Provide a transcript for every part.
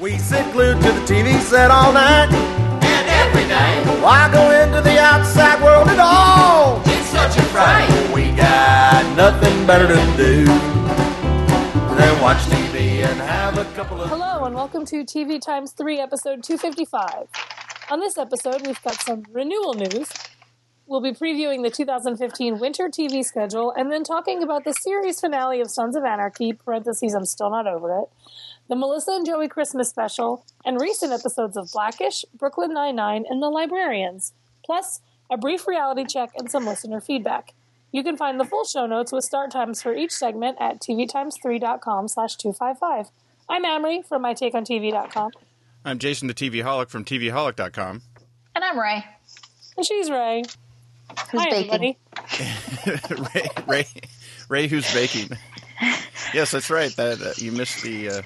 We sit glued to the TV set all night. And every day, Why go into the outside world at all? it's such a fright. We got nothing better to do than watch TV and have a couple of. Hello, and welcome to TV Times 3, episode 255. On this episode, we've got some renewal news. We'll be previewing the 2015 winter TV schedule and then talking about the series finale of Sons of Anarchy, parentheses, I'm still not over it, the Melissa and Joey Christmas special, and recent episodes of black-ish, Brooklyn Nine-Nine, and The Librarians, plus a brief reality check and some listener feedback. You can find the full show notes with start times for each segment at tvtimes3.com slash 255. I'm Amrie from mytakeontv.com, I'm Jason the TVaholic from TVaholic.com. And I'm Rae, and she's Rae. who's Hi, baking. Rae, Rae, Rae, who's baking? Yes, that's right. That uh, you missed the uh,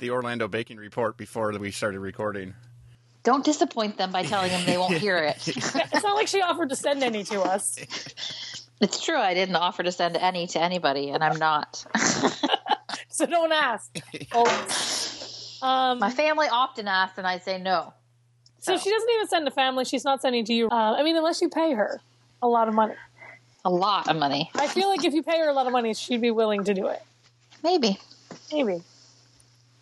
the Orlando baking report before we started recording. Don't disappoint them by telling them they won't hear it. It's not like she offered to send any to us. it's true. I didn't offer to send any to anybody, and I'm not. So don't ask. Always. Um, My family often asks, and I say no. so she doesn't even send to family. She's not sending to you. Uh, I mean, unless you pay her a lot of money. A lot of money, I feel like if you pay her a lot of money, she'd be willing to do it. maybe. Maybe.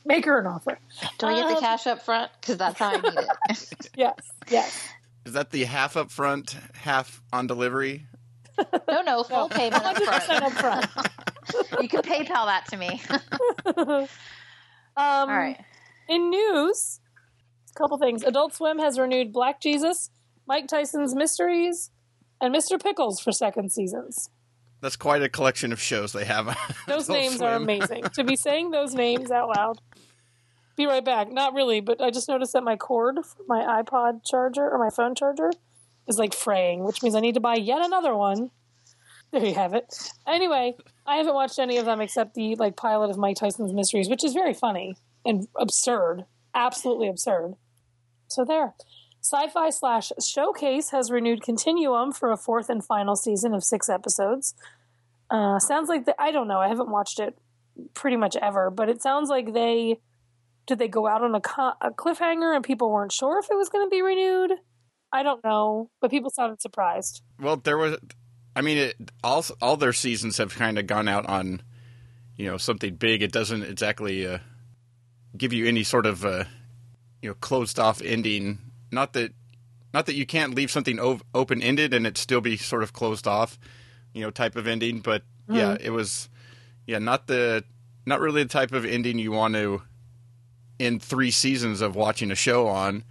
Make her an offer. Do I get Um, the cash up front? Because that's how I need it. Yes, yes. Is that the half up front, half on delivery? no, no, full payment up front. up front. You can PayPal that to me. Um, All right. In news, a couple things. Adult Swim has renewed Black Jesus, Mike Tyson's Mysteries, and Mr. Pickles for second seasons. That's quite a collection of shows they have. Those Adult names are amazing. to be saying those names out loud. Be right back. Not really, but I just noticed that my cord for my iPod charger or my phone charger is like fraying, which means I need to buy yet another one. There you have it. Anyway, I haven't watched any of them except the like pilot of Mike Tyson's Mysteries, which is very funny and absurd, absolutely absurd. So there. Syfy slash Showcase has renewed Continuum for a fourth and final season of six episodes. Uh, sounds like the, I don't know. I haven't watched it pretty much ever, but it sounds like they did they go out on a, co- a cliffhanger and people weren't sure if it was going to be renewed. I don't know, but people sounded surprised. Well, there was. I mean, it, all all their seasons have kind of gone out on, you know, something big. It doesn't exactly uh, give you any sort of, uh, you know, closed off ending. Not that, not that you can't leave something o- open ended and it still be sort of closed off, you know, type of ending. But yeah, it was, yeah, not the, not really the type of ending you want to end three seasons of watching a show on,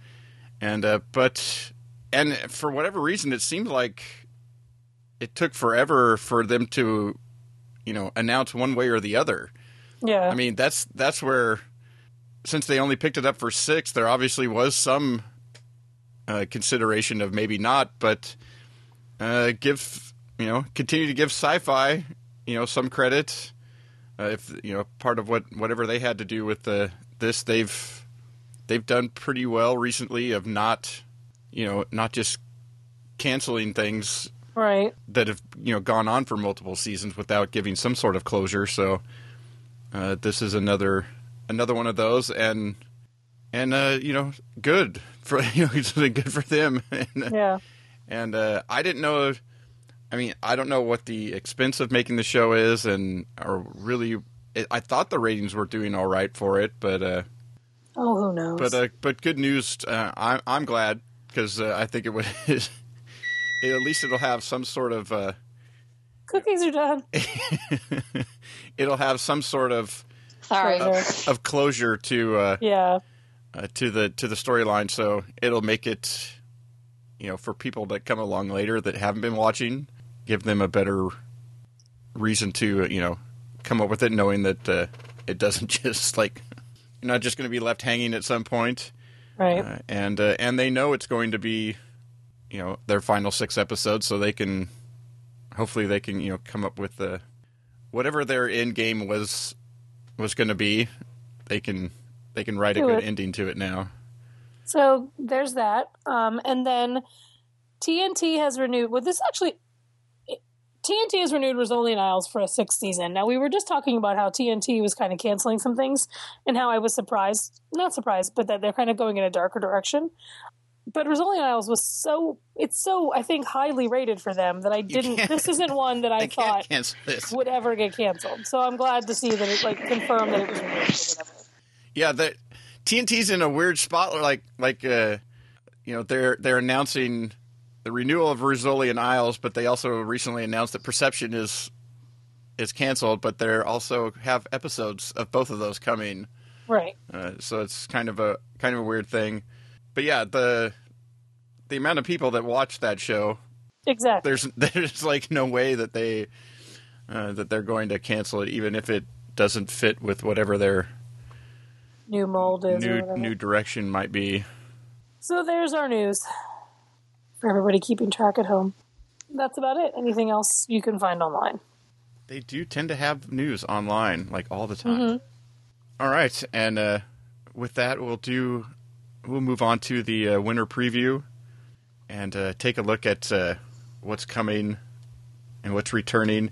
and uh, but and for whatever reason, it seemed like it took forever for them to, you know, announce one way or the other. Yeah, I mean, that's that's where, since they only picked it up for six, there obviously was some uh, consideration of maybe not, but uh, give you know continue to give Syfy you know some credit. Uh, if you know part of what whatever they had to do with the this, they've they've done pretty well recently of not you know not just canceling things right. that have you know gone on for multiple seasons without giving some sort of closure. So uh, this is another another one of those, and and uh, you know good for you know it's good for them. and uh, Yeah, and uh, I didn't know. I mean, I don't know what the expense of making the show is, and or really, it, I thought the ratings were doing all right for it, but uh, Oh, who knows? but uh, but good news. Uh, I'm I'm glad because uh, I think it would. it, at least it'll have some sort of. Uh, Cookies are done. it'll have some sort of Sorry. Closure. of closure to uh, Yeah, uh, to the to the storyline. So it'll make it, you know, for people that come along later that haven't been watching, give them a better reason to you know come up with it, knowing that uh, it doesn't just like you're not just going to be left hanging at some point, right. uh, and uh, and they know it's going to be, you know, their final six episodes, so they can hopefully they can you know come up with the whatever their end game was was going to be. They can they can write a good it. ending to it now. So there's that. Um, and then TNT has renewed. Well, this actually, TNT has renewed Rizzoli and Isles for a sixth season. Now, we were just talking about how TNT was kind of canceling some things and how I was surprised, not surprised, but that they're kind of going in a darker direction. But and Isles was so, it's so, I think, highly rated for them that I didn't, this isn't one that I, I thought would ever get canceled. So I'm glad to see that it, like, confirmed that it was renewed or whatever. Yeah, the TNT's in a weird spot. Like, like, uh, you know, they're they're announcing the renewal of Rizzoli and Isles, but they also recently announced that Perception is is canceled. But they also have episodes of both of those coming. Right. Uh, so it's kind of a kind of a weird thing. But yeah, the the amount of people that watch that show, Exactly. there's there's like no way that they uh, that they're going to cancel it, even if it doesn't fit with whatever their New mold is new new direction might be. So there's our news for everybody keeping track at home. That's about it. Anything else you can find online? They do tend to have news online like all the time. All right, and uh, with that, we'll do we'll move on to the uh, winter preview and uh, take a look at uh, what's coming and what's returning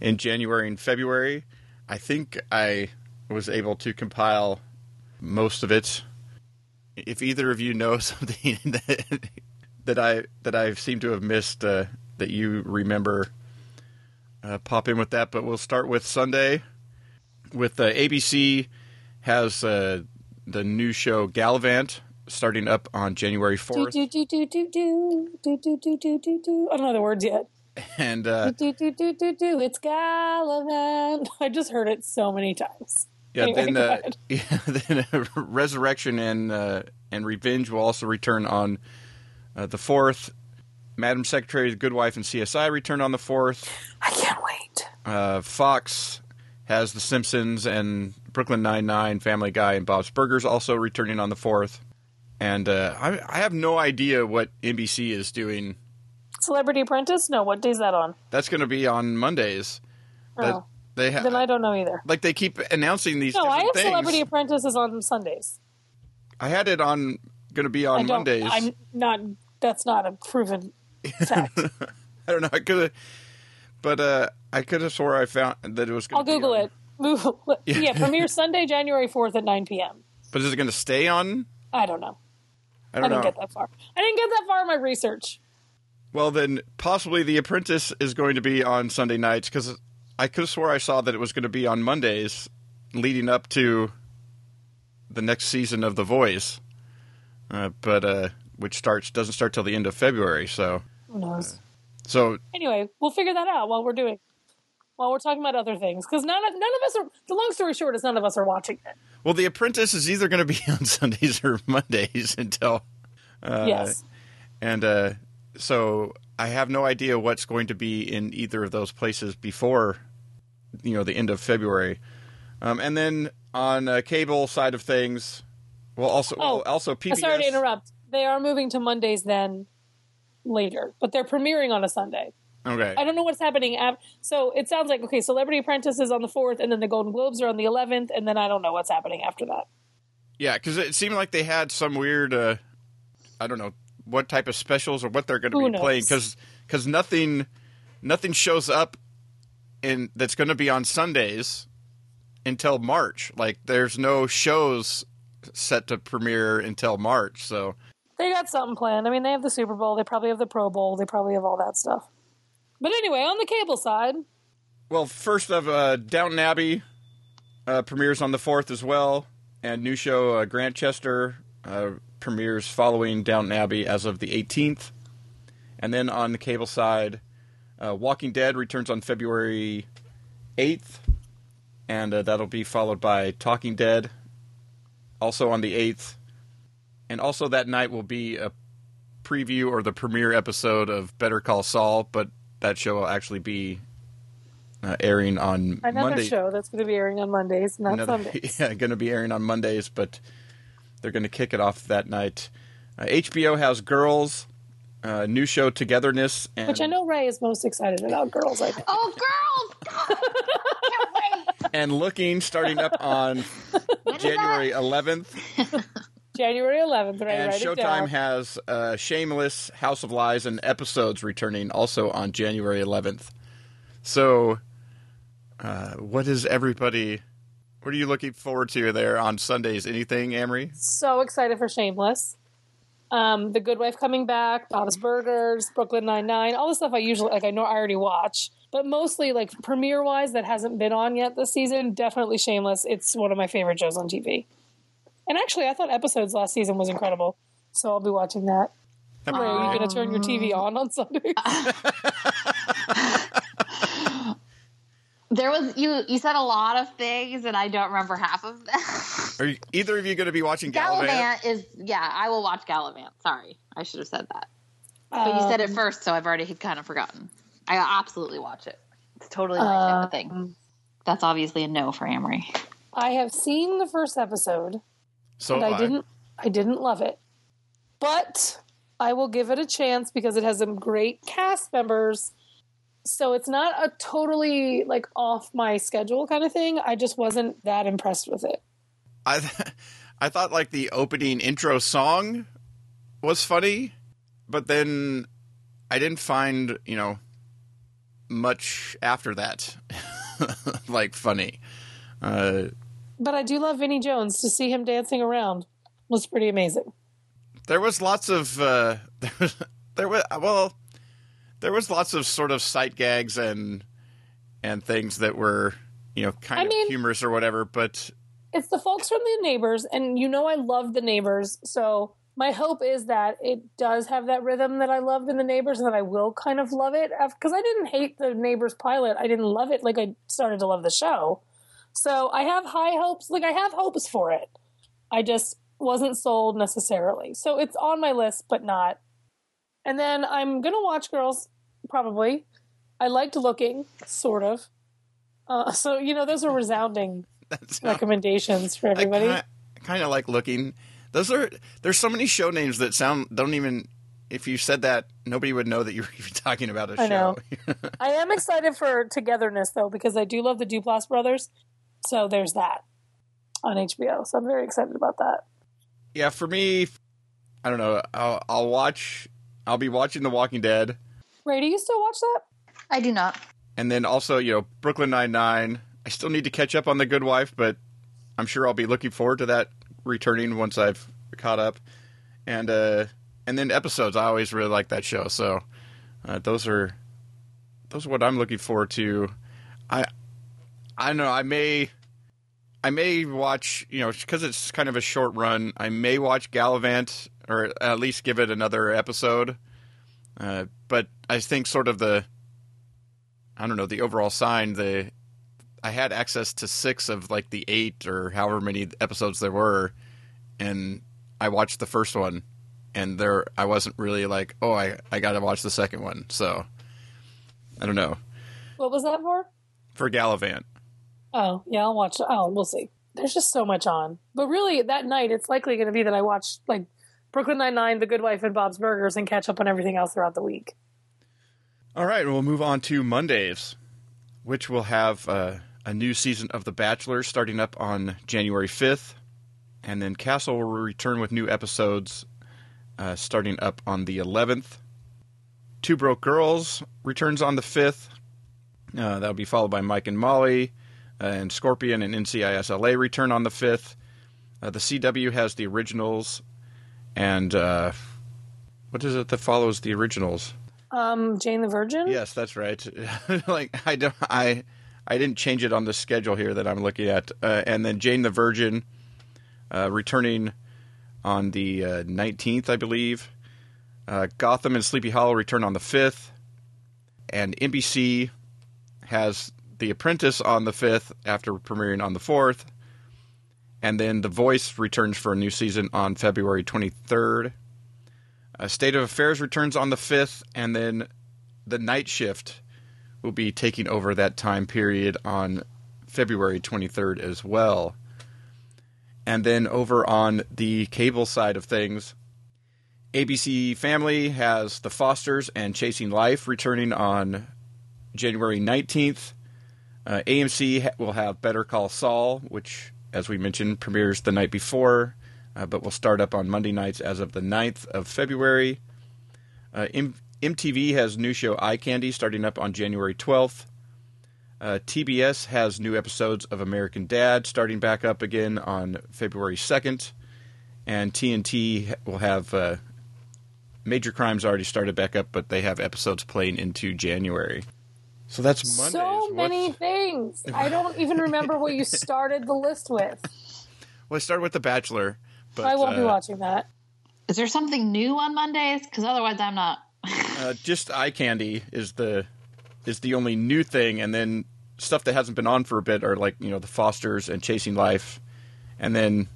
in January and February. I think I was able to compile most of it. If either of you know something that that I that I seem to have missed uh, that you remember, uh, pop in with that. But we'll start with Sunday. With uh, ABC has uh, the new show Galavant starting up on January fourth, do do do do do do do do do do do. I don't know the words yet. and uh, Do do do do do. It's Galavant. I just heard it so many times. Yeah, Anyway, then, uh, yeah, then uh, Resurrection and uh, and Revenge will also return on uh, the fourth. Madam Secretary, The Good Wife, and CSI return on the fourth. I can't wait. Uh, Fox has The Simpsons and Brooklyn Nine Nine, Family Guy, and Bob's Burgers also returning on the fourth. And uh, I, I have no idea what NBC is doing. Celebrity Apprentice? No, what day's that on? That's going to be on Mondays. Oh, they ha- then I don't know either. like they keep announcing these. No, I have things. Celebrity Apprentice is on Sundays. I had it on going to be I on don't. Mondays. I'm not. That's not a proven fact. I don't know. I could have, but uh, I could have swore I found that it was. I'll Google on- it. It. Yeah. Yeah, premiere Sunday, January fourth at nine p.m. But is it going to stay on? I don't know. I I, don't I didn't know. get that far. I didn't get that far in my research. Well, then possibly The Apprentice is going to be on Sunday nights because I could have swore I saw that it was going to be on Mondays, leading up to the next season of The Voice. Uh, but uh, which starts doesn't start till the end of February. So Who knows? so Anyway, we'll figure that out while we're doing, while we're talking about other things. Because none of none of us are. The long story short is none of us are watching it. well, The Apprentice is either going to be on Sundays or Mondays until uh, yes. and uh, so I have no idea what's going to be in either of those places before you know the end of February. Um, and then on uh, cable side of things, well, also Oh, well, also PBS. Sorry to interrupt. They are moving to Mondays then later, but they're premiering on a Sunday. Okay, I don't know what's happening. So it sounds like okay. Celebrity Apprentice is on the fourth, and then the Golden Globes are on the eleventh, and then I don't know what's happening after that. yeah, because it seemed like they had some weird, uh, I don't know what type of specials or what they're going to be knows? playing because nothing nothing shows up in that's going to be on Sundays until March. Like there's no shows set to premiere until March. So They got something planned. I mean, they have the Super Bowl. They probably have the Pro Bowl. They probably have all that stuff. But anyway, on the cable side, Well, first of uh, Downton Abbey uh, premieres on the fourth as well, and new show uh, Grantchester uh, premieres following Downton Abbey as of the 18th, and then on the cable side, uh, Walking Dead returns on February 8th, and uh, that'll be followed by Talking Dead, also on the 8th, and also that night will be a preview or the premiere episode of Better Call Saul, but that show will actually be uh, airing on another Monday. show that's going to be airing on Mondays, not Another- Sundays. yeah, going to be airing on Mondays, but they're going to kick it off that night. Uh, HBO has Girls, uh, new show Togetherness, and, Which I know Rae is most excited about. Girls, I think. Oh, girls! Can't wait. and Looking starting up on January 11th. January 11th. right? And Showtime has uh, Shameless, House of Lies, and episodes returning also on January 11th. So, uh, what is everybody? What are you looking forward to there on Sundays? Anything, Amrie? So excited for Shameless. Um, the Good Wife coming back, Bob's Burgers, Brooklyn Nine Nine, all the stuff I usually like. I know I already watch, but mostly like premiere wise that hasn't been on yet this season. Definitely Shameless. It's one of my favorite shows on TV. And actually, I thought episodes last season was incredible, so I'll be watching that. Rae, are you going to turn your TV on on Sunday? There was you. You said a lot of things, and I don't remember half of them. Are you, either of you going to be watching Galavant? Galavant is yeah. I will watch Galavant. Sorry, I should have said that. But you said it um, first, so I've already kind of forgotten. I absolutely watch it. It's totally my type of thing. That's obviously a no for Amrie. I have seen the first episode. So and have I didn't I didn't love it. But I will give it a chance because it has some great cast members. So it's not a totally like off my schedule kind of thing. I just wasn't that impressed with it. I, th- I thought like the opening intro song was funny, but then I didn't find you know much after that like funny. Uh, But I do love Vinnie Jones to see him dancing around was pretty amazing. there was lots of uh, there was there was well there was lots of sort of sight gags and and things that were you know kind I of mean- humorous or whatever, but It's the folks from the neighbors, and you know I love the neighbors, so my hope is that it does have that rhythm that I loved in the neighbors, and that I will kind of love it because I didn't hate the neighbors pilot. I didn't love it like I started to love the show. So I have high hopes. Like I have hopes for it. I just wasn't sold necessarily. So it's on my list, but not. And then I'm gonna watch Girls probably. I liked looking, sort of. Uh, so you know those are resounding that's recommendations for everybody. I kind of like looking. Those are there's so many show names that sound don't even. If you said that, nobody would know that you were even talking about a I show. know. I am excited for Togetherness though because I do love the Duplass brothers. So there's that on HBO. So I'm very excited about that. yeah, for me, I don't know. I'll, I'll watch. I'll be watching The Walking Dead, Rae, do you still watch that? I do not. and then also you know Brooklyn Nine Nine. I still need to catch up on The Good Wife, but I'm sure I'll be looking forward to that returning once I've caught up. And uh, and then episodes. I always really like that show. So uh, those are those are what I'm looking forward to. I don't know. I may I may watch you know because it's kind of a short run. I may watch Galavant or at least give it another episode. Uh, but I think sort of the I don't know the overall sign the I had access to six of like the eight or however many episodes there were, and I watched the first one, and there I wasn't really like oh I I got to watch the second one. So I don't know What was that for? for Galavant. Oh, yeah, I'll watch. Oh, we'll see. There's just so much on. But really, that night, it's likely going to be that I watch like Brooklyn Nine Nine, The Good Wife, and Bob's Burgers, and catch up on everything else throughout the week. All right, we'll move on to Mondays, which will have uh, a new season of The Bachelor starting up on January 5th. And then Castle will return with new episodes uh, starting up on the 11th. Two Broke Girls returns on the 5th. Uh, that'll be followed by Mike and Molly. And Scorpion and NCISLA return on the 5th. Uh, the CW has the originals. And uh, what is it that follows the originals? Um, Jane the Virgin. Yes, that's right. like I don't, I, I didn't change it on the schedule here that I'm looking at. Uh, and then Jane the Virgin, uh, returning on the uh, 19th, I believe. Uh, Gotham and Sleepy Hollow return on the 5th, and NBC has The Apprentice on the 5th after premiering on the 4th. And then The Voice returns for a new season on February 23rd. Uh, State of Affairs returns on the 5th, and then the night shift will be taking over that time period on February 23rd as well. And then over on the cable side of things, ABC Family has The Fosters and Chasing Life returning on January 19th. Uh, AMC ha- will have Better Call Saul, which, as we mentioned, premieres the night before, uh, but will start up on Monday nights as of the 9th of February. Uh, M- MTV has new show Eye Candy starting up on January 12th. Uh, TBS has new episodes of American Dad starting back up again on February 2nd. And TNT will have uh, Major Crimes already started back up, but they have episodes playing into January. So that's Mondays. So many What's- things. I don't even remember what you started the list with. Well, I started with The Bachelor. But, I won't be uh, watching that. Is there something new on Mondays? Because otherwise, I'm not. Uh, just eye candy is the is the only new thing, and then stuff that hasn't been on for a bit are like you know the Fosters and Chasing Life, and then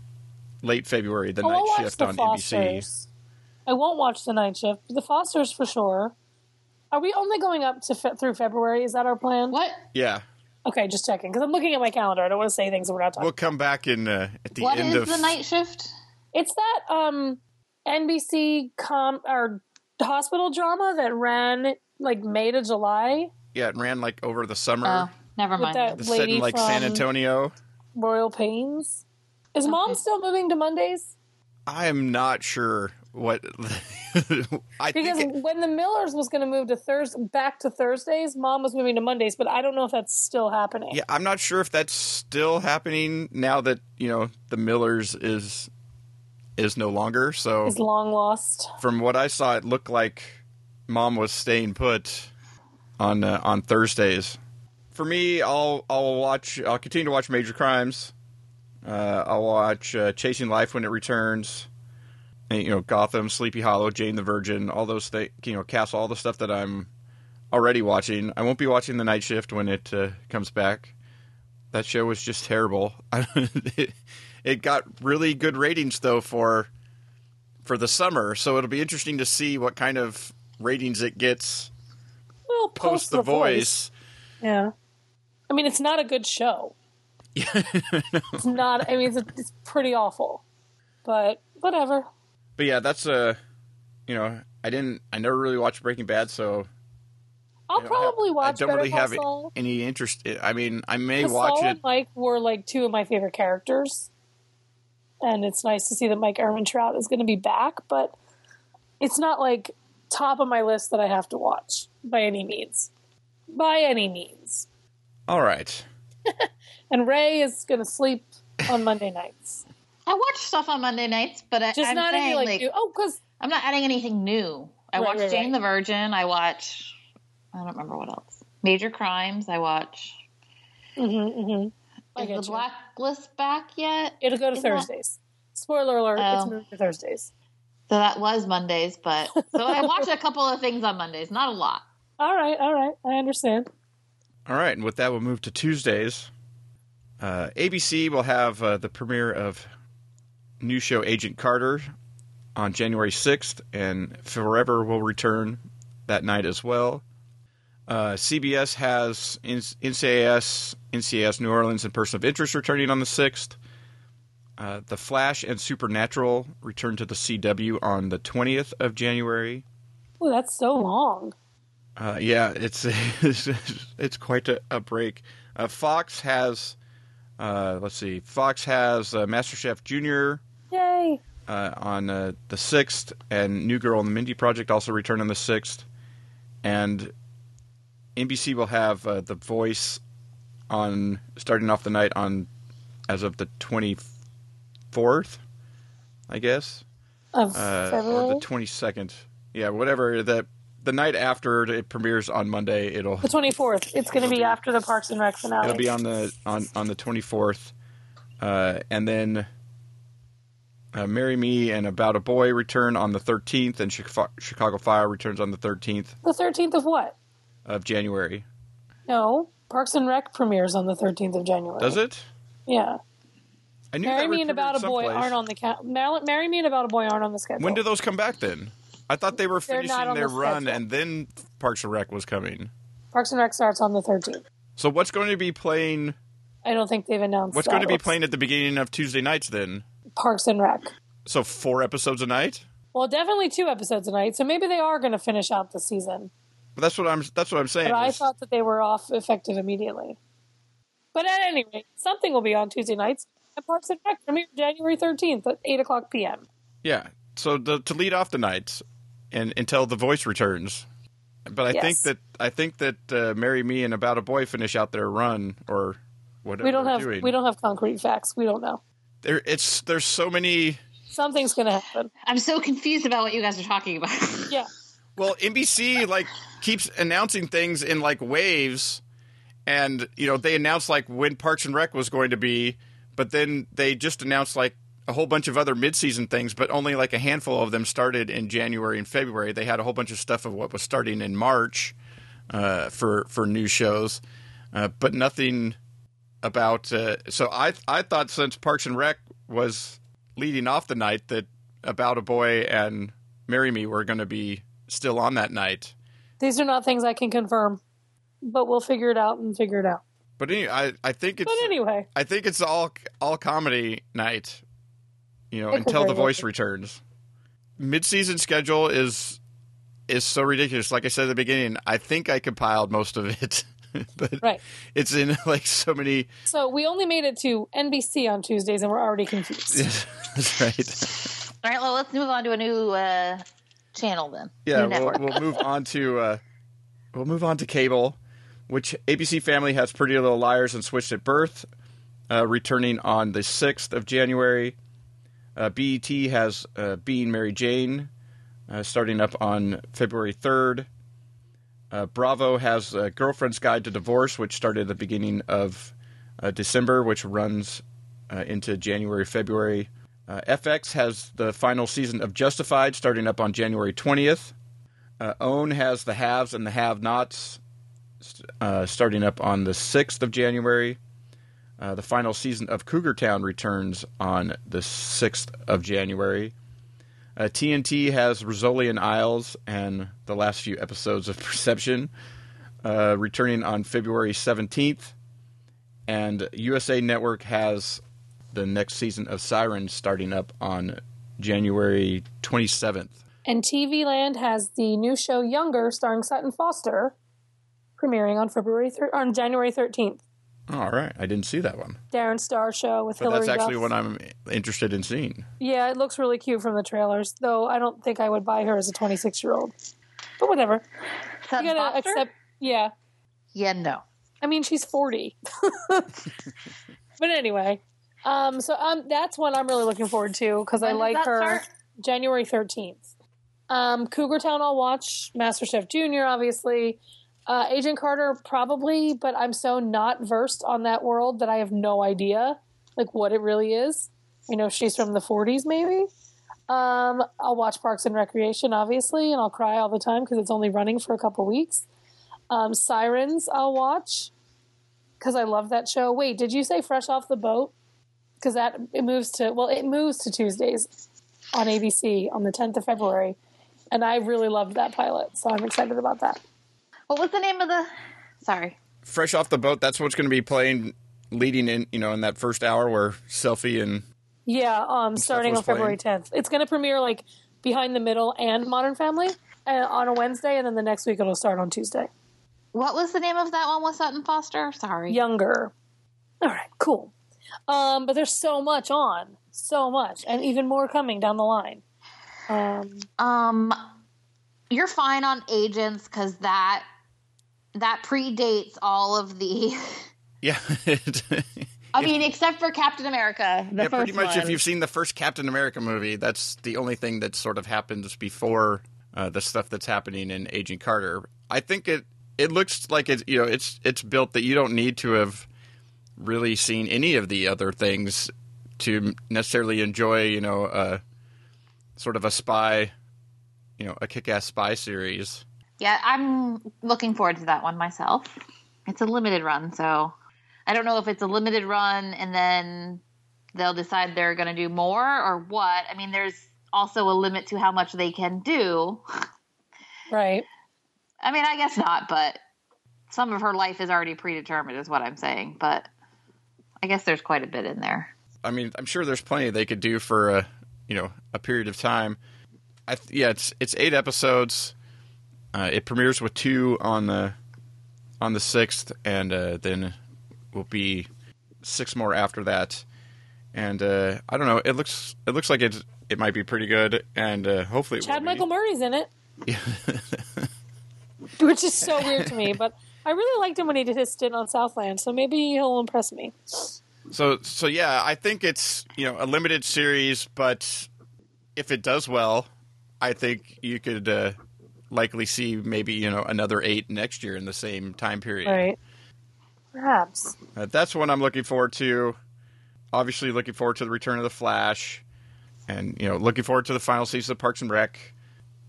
late February the Oh, I'll Night watch Shift the on ABC. Fosters. I won't watch the night shift. The Fosters for sure. Are we only going up to fe- through February? Is that our plan? What? Yeah, Okay, just checking because I'm looking at my calendar. I don't want to say things that we're not talking. we'll come back in uh, at the What end is of the night shift? It's that um NBC com or hospital drama that ran like May to July yeah. It ran like over the summer. Oh, never with mind. that It's set lady in like from San Antonio. Royal Pains. Is mom Okay. still moving to Mondays? I am not sure what. I Because think it, when the Millers was going to move to Thursday, back to Thursdays, mom was moving to Mondays, but I don't know if that's still happening. yeah, I'm not sure if that's still happening now that you know the Millers is is no longer. So Is long lost. from what I saw, it looked like mom was staying put on uh, on Thursdays. For me, I'll I'll watch. I'll continue to watch Major Crimes. Uh, I'll watch uh, Chasing Life when it returns. You know, Gotham, Sleepy Hollow, Jane the Virgin, all those things. You know, Castle, all the stuff that I'm already watching. I won't be watching the Night Shift when it uh, comes back. That show was just terrible. it, it got really good ratings though for for the summer, so it'll be interesting to see what kind of ratings it gets Well, post the voice. Yeah. I mean, it's not a good show. it's not. I mean, it's, it's pretty awful. But whatever. But yeah, that's a you know, I didn't I never really watched Breaking Bad, so I'll I don't probably have- watch I don't Better really Call have Saul. any interest. I mean, I may watch Saul it. and Mike were like two of my favorite characters, and it's nice to see that Mike Ehrmantraut is going to be back. But it's not like top of my list that I have to watch by any means. By any means. All right. And Rae is going to sleep on Monday nights. I watch stuff on Monday nights, but I, Just I'm not saying, any like, like, new- oh, because I'm not adding anything new. I Right, watch right, Jane right. the Virgin. I watch. I don't remember what else. Major Crimes. I watch. mm-hmm, mm-hmm. I the you. Blacklist back yet? it'll go to Isn't that- Thursdays. Spoiler alert: it's Oh. moving to Thursdays. So that was Mondays, but so I watched a couple of things on Mondays, not a lot. All right, all right, I understand. All right, and with that, we'll move to Tuesdays. Uh, ABC will have uh, the premiere of new show Agent Carter on January 6th, and Forever will return that night as well. Uh, CBS has NCIS, NCIS New Orleans and Person of Interest returning on the 6th. Uh, the Flash and Supernatural return to the CW on the 20th of January. Oh, that's so long. Uh, yeah, it's it's, it's quite a, a break. Uh, Fox has, uh, let's see, Fox has uh, MasterChef Junior! Uh, on uh, the sixth, and New Girl and the Mindy Project also return on the sixth, and NBC will have uh, The Voice on starting off the night on as of the twenty fourth, I guess, Of uh, or the twenty second. Yeah, whatever that. The night after it premieres on Monday, it'll The twenty fourth. It's going to be after the Parks and Rec finale. It'll be on the on on the twenty fourth, uh, and then uh, "Marry Me" and "About a Boy" return on the thirteenth, and Chicago Fire returns on the thirteenth the thirteenth of what? of January. No, Parks and Rec premieres on the thirteenth of January. Does it? Yeah. I knew Marry Me and About a Boy someplace. aren't on the ca- Mar- Marry Me and About a Boy aren't on the schedule. When do those come back then? I thought they were finishing their the run, schedule. and then Parks and Rec was coming. Parks and Rec starts on the thirteenth. So what's going to be playing? I don't think they've announced. What's that. going to be playing at the beginning of Tuesday nights then? Parks and Rec. So four episodes a night. Well, definitely two episodes a night. So maybe they are going to finish out the season. But that's what I'm. That's what I'm saying. But I is- thought that they were off effective immediately. But at any rate, something will be on Tuesday nights. And Parks and Rec premiere January thirteenth at eight o'clock p.m. Yeah. So the, to lead off the nights, and until the voice returns, but I Yes. think that I think that uh, "Marry Me" and "About a Boy" finish out their run or whatever We don't have doing. we don't have concrete facts. We don't know. There, it's there's so many. Something's going to happen. I'm so confused about what you guys are talking about. Yeah. Well, NBC like keeps announcing things in like waves, and you know they announced like when Parks and Rec was going to be, but then they just announced like a whole bunch of other mid-season things, but only like a handful of them started in January and February. They had a whole bunch of stuff of what was starting in March uh, for for new shows, uh, but nothing about. Uh, so I I thought since Parks and Rec was leading off the night that About a Boy and Marry Me were going to be still on that night. These are not things I can confirm, but we'll figure it out and figure it out. But anyway, I, I think it's But anyway, I think it's all all comedy night. You know, It until the voice returns. Mid season schedule is is so ridiculous. Like I said at the beginning, I think I compiled most of it. but Right. it's in like so many so we only made it to NBC on Tuesdays and we're already confused. that's right. All right, well, let's move on to a new uh, channel then. Yeah, New we'll, we'll move on to uh, we'll move on to cable, which ABC Family has Pretty Little Liars and Switched at Birth, uh, returning on the sixth of January. Uh, BET has uh, Being Mary Jane, uh, starting up on February third. Uh, Bravo has uh, Girlfriend's Guide to Divorce, which started at the beginning of uh, December, which runs uh, into January, February. Uh, FX has the final season of Justified, starting up on January 20th. Uh, OWN has The Haves and the Have Nots, uh, starting up on the 6th of January. The final season of Cougar Town returns on the 6th of January. Uh, TNT has Rizzoli and Isles and the last few episodes of Perception uh, returning on February 17th. And USA Network has the next season of Siren starting up on January 27th. And TV Land has the new show Younger, starring Sutton Foster, premiering on February thir- on January thirteenth. All right, I didn't see that one, Darren Star show with but Hilary that's actually Duff. what I'm interested in seeing. Yeah, it looks really cute from the trailers, though I don't think I would buy her as a 26 year old. But whatever. Sutton You gotta Foster? accept. Yeah. Yeah, no. I mean, she's 40. but anyway, um, so um, that's one I'm really looking forward to because I like her. start? January 13th. Um, Cougar Town, I'll watch. MasterChef Junior, obviously. Uh, Agent Carter, probably, but I'm so not versed on that world that I have no idea like what it really is. You know, she's from the 40s, maybe. Um, I'll watch Parks and Recreation, obviously, and I'll cry all the time because it's only running for a couple weeks. Um, Sirens, I'll watch because I love that show. Wait, did you say Fresh Off the Boat? Because that it moves to well, it moves to Tuesdays on ABC on the 10th of February, and I really loved that pilot, so I'm excited about that. What was the name of the? Sorry. Fresh off the boat, that's what's going to be playing, leading in, you know, in that first hour where Selfie and Yeah, um, starting on February 10th. It's going to premiere like Behind the Middle and Modern Family uh, on a Wednesday, and then the next week it'll start on Tuesday. What was the name of that one with Sutton Foster? Sorry. Younger. All right, cool. Um, but there's so much on, so much, and even more coming down the line. Um, Um, you're fine on agents because that that predates all of the. yeah, I mean, except for Captain America, the yeah. first Pretty much, one. if you've seen the first Captain America movie, that's the only thing that sort of happens before uh, the stuff that's happening in Agent Carter. I think it it looks like it's you know it's it's built that you don't need to have really seen any of the other things to necessarily enjoy you know uh, sort of a spy you know a kick-ass spy series. Yeah, I'm looking forward to that one myself. It's a limited run, so I don't know if it's a limited run and then they'll decide they're going to do more or what. I mean, there's also a limit to how much they can do. right. I mean, I guess not, but some of her life is already predetermined, is what I'm saying. But I guess there's quite a bit in there. I mean, I'm sure there's plenty they could do for a you know a period of time. I th- yeah, it's it's eight episodes. Uh, it premieres with two on the on the sixth, and uh, then will be six more after that. And uh, I don't know. It looks it looks like it it might be pretty good, and uh, hopefully it Chad Michael. Murray's in it. yeah. which is so weird to me. But I really liked him when he did his stint on Southland, so maybe he'll impress me. So so yeah, I think it's you know a limited series, but if it does well, I think you could uh, likely see maybe you know another eight next year in the same time period. Right. Perhaps. Uh, that's what I'm looking forward to. Obviously, looking forward to the return of the Flash, and you know, looking forward to the final season of Parks and Rec.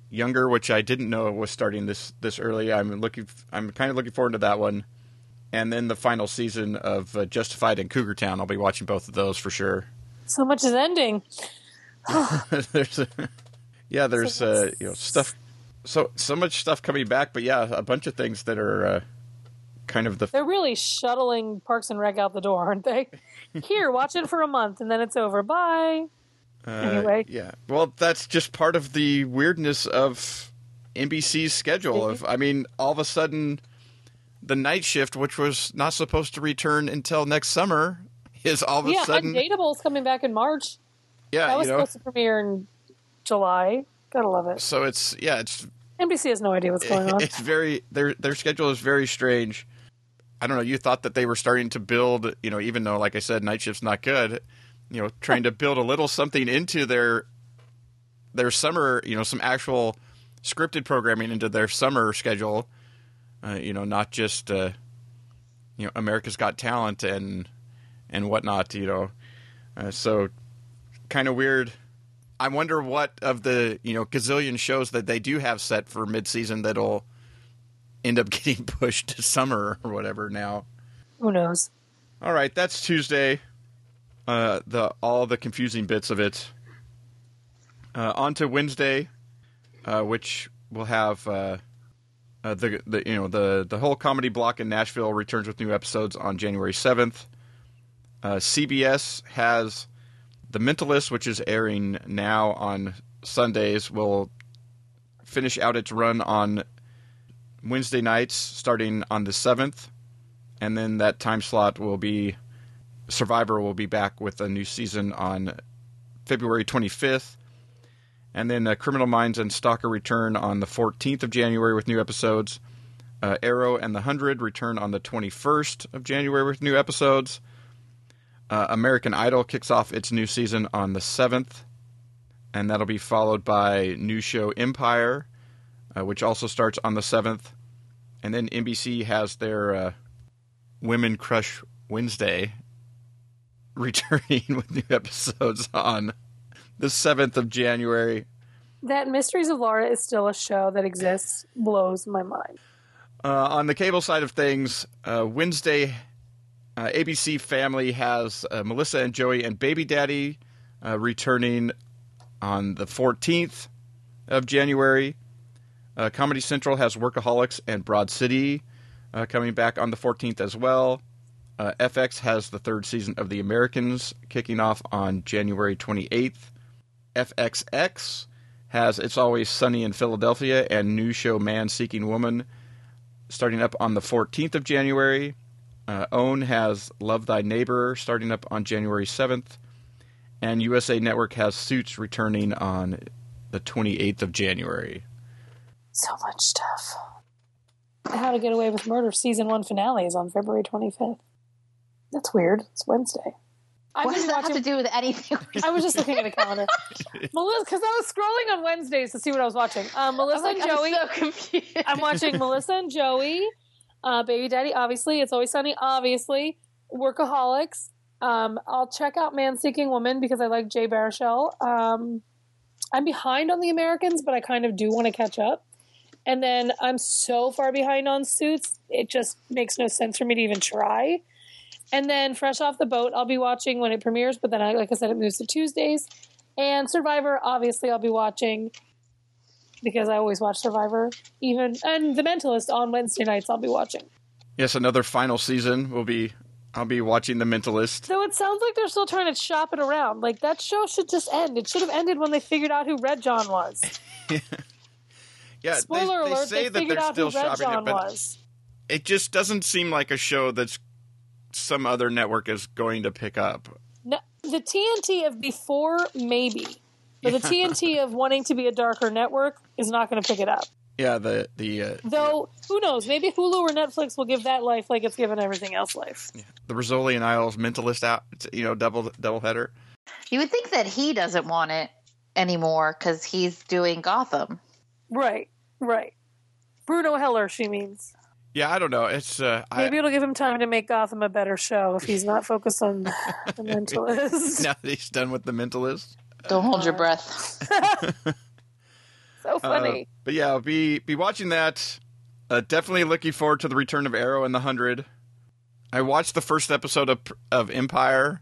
Younger, which I didn't know was starting this this early. I'm looking. I'm kind of looking forward to that one, and then the final season of uh, Justified and Cougar Town. I'll be watching both of those for sure. So much is ending. there's, a, yeah, there's uh, you know stuff. So so much stuff coming back, but yeah, a bunch of things that are uh, kind of the. They're really shuttling Parks and Rec out the door, aren't they? Here, watch it for a month, and then it's over. Bye. Uh, Anyway. yeah. Well, that's just part of the weirdness of NBC's schedule. Of, I mean, all of a sudden, the night shift, which was not supposed to return until next summer, is all of a sudden. yeah, sudden. Undateable's coming back in March. Yeah, That was you know. supposed to premiere in July. Gotta love it. So it's yeah, it's NBC has no idea what's going on. it's very their their schedule is very strange. I don't know. You thought that they were starting to build, you know, even though, like I said, night shift's not good. You know, trying to build a little something into their their summer, you know, some actual scripted programming into their summer schedule. Uh, you know, not just uh, you know America's Got Talent and and whatnot. You know, uh, so kind of weird. I wonder what of the you know gazillion shows that they do have set for midseason that'll end up getting pushed to summer or whatever now. Who knows? All right, that's Tuesday. Uh, the all the confusing bits of it. Uh, on to Wednesday, uh, which will have uh, uh, the the you know the the whole comedy block in Nashville returns with new episodes on January seventh. Uh, CBS has The Mentalist, which is airing now on Sundays, will finish out its run on Wednesday nights starting on the seventh, and then that time slot will be Survivor will be back with a new season on February 25th. And then uh, Criminal Minds and Stalker return on the 14th of January with new episodes. Uh, Arrow and The Hundred return on the 21st of January with new episodes. Uh, American Idol kicks off its new season on the 7th. And that'll be followed by new show Empire, uh, which also starts on the 7th. And then NBC has their uh, Women Crush Wednesday returning with new episodes on the 7th of January. That Mysteries of Laura is still a show that exists blows my mind. Uh, on the cable side of things, uh, Wednesday, uh, ABC Family has uh, Melissa and Joey and Baby Daddy uh, returning on the 14th of January. Uh, Comedy Central has Workaholics and Broad City uh, coming back on the 14th as well. Uh, FX has the third season of The Americans kicking off on January 28th. FXX has It's Always Sunny in Philadelphia and new show Man Seeking Woman starting up on the 14th of January. Uh, OWN has Love Thy Neighbor starting up on January 7th. And USA Network has Suits returning on the 28th of January. So much stuff. How to Get Away with Murder season one finale is on February 25th. That's weird. It's Wednesday. I've What does that have to do with anything? I was just looking at a calendar. Melissa, because I was scrolling on Wednesdays to see what I was watching. Um, Melissa I'm, and Joey. so confused. I'm watching Melissa and Joey, uh, Baby Daddy, obviously. It's Always Sunny, obviously. Workaholics. Um, I'll check out Man Seeking Woman because I like Jay Baruchel. Um, I'm behind on The Americans, but I kind of do want to catch up. And then I'm so far behind on Suits, it just makes no sense for me to even try. And then Fresh Off the Boat, I'll be watching when it premieres, but then, I, like I said, it moves to Tuesdays. And Survivor, obviously, I'll be watching because I always watch Survivor. Even and The Mentalist on Wednesday nights, I'll be watching. Yes, another final season will be. I'll be watching The Mentalist. So it sounds like they're still trying to shop it around. Like that show should just end. It should have ended when they figured out who Red John was. Yeah, Spoiler they, they alert: say they that figured they're out still who Red John it, was. it just doesn't seem like a show that's some other network is going to pick up. No, the TNT of before, maybe, but the TNT of wanting to be a darker network is not going to pick it up. Yeah, the the uh, Though who knows? Maybe Hulu or Netflix will give that life like it's given everything else life. the Rizzoli and Isles Mentalist out. You know, double double header. You would think that he doesn't want it anymore because he's doing Gotham. Right, right. Bruno Heller, she means. Yeah, I don't know. It's uh, I, Maybe it'll give him time to make Gotham a better show if he's not focused on the mentalist. now that he's done with the Mentalist. Don't hold your breath. so Uh, funny. but yeah, I'll be be watching that. Uh, definitely looking forward to the return of Arrow and the Hundred. I watched the first episode of of Empire.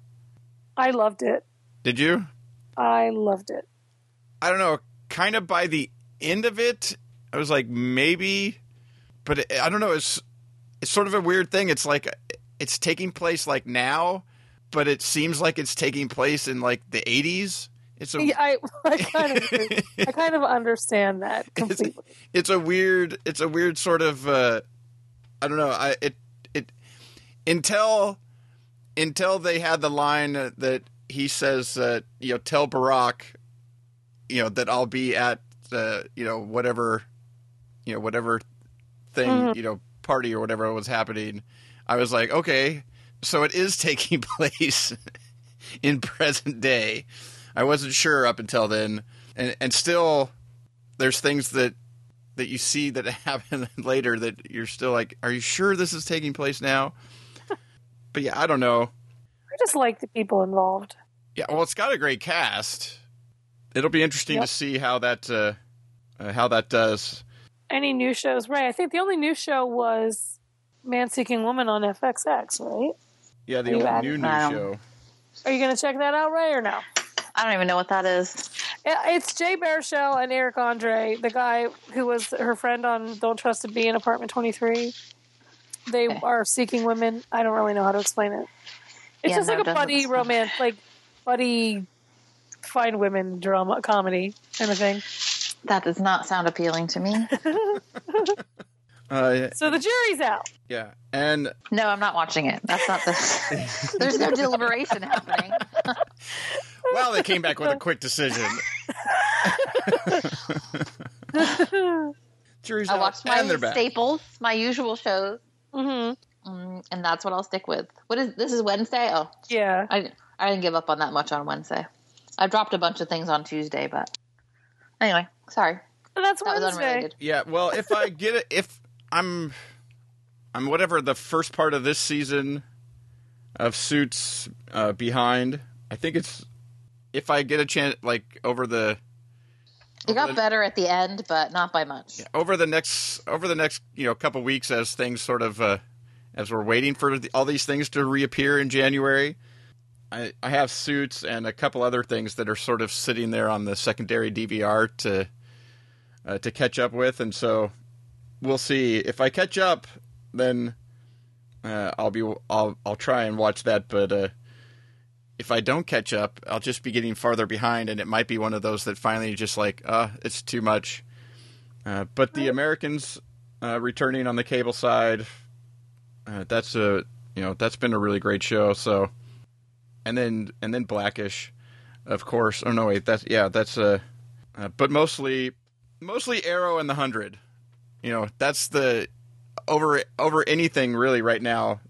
I loved it. Did you? I loved it. I don't know. Kind of by the end of it, I was like maybe, but it, I don't know. It's it's sort of a weird thing. It's like it's taking place like now, but it seems like it's taking place in like the eighties. It's a Yeah, I, I kind of. I kind of understand that completely. it's a weird it's a weird sort of uh i don't know i it it until until they had the line that he says uh you know tell barack you know that i'll be at uh you know whatever you know whatever thing Mhm. you know party or whatever was happening i was like okay so it is taking place in present day i wasn't sure up until then and and still there's things that that you see that happen later that you're still like, are you sure this is taking place now? but yeah, I don't know. I just like the people involved. Yeah, well, it's got a great cast. It'll be interesting Yep. to see how that uh, uh, how that does. Any new shows? Right. I think the only new show was Man Seeking Woman on FXX, right? Yeah, the old new new show. Are you going to check that out, Rae, or no? I don't even know what that is. It's Jay Baruchel and Eric Andre, the guy who was her friend on Don't Trust a Bee in Apartment 23. They Okay. are seeking women. I don't really know how to explain it. It's Yeah, just no, like a buddy romance, like buddy find women drama comedy kind of thing. That does not sound appealing to me. Uh, So the jury's out. yeah, and No, I'm not watching it. That's not the. There's no deliberation happening. well, they came back with a quick decision. Jury's I out, watched my and they're back. staples, my usual shows, hmm mm, and that's what I'll stick with. What is this? Is Wednesday? Oh, Yeah. I I didn't give up on that much on Wednesday. I dropped a bunch of things on Tuesday, but anyway, sorry. And that's That Wednesday. unrelated. Yeah, well, if I get it, if I'm, I'm whatever the first part of this season of Suits uh, behind. I think it's if I get a chance, like over the It got the- better at the end, but not by much. over the next over the next you know couple weeks as things sort of uh, as we're waiting for the, all these things to reappear in January. I, I have suits and a couple other things that are sort of sitting there on the secondary DVR to uh, to catch up with, and so we'll see if I catch up. Then uh, I'll be I'll I'll try and watch that, but uh, if I don't catch up, I'll just be getting farther behind, and it might be one of those that finally just like, uh, it's too much. Uh, but the Americans uh, returning on the cable side, uh, that's a you know that's been a really great show. So, and then and then black-ish, of course. Oh no, wait, that's yeah, that's uh, uh but mostly mostly Arrow and the Hundred. You know, that's the over over anything really right now.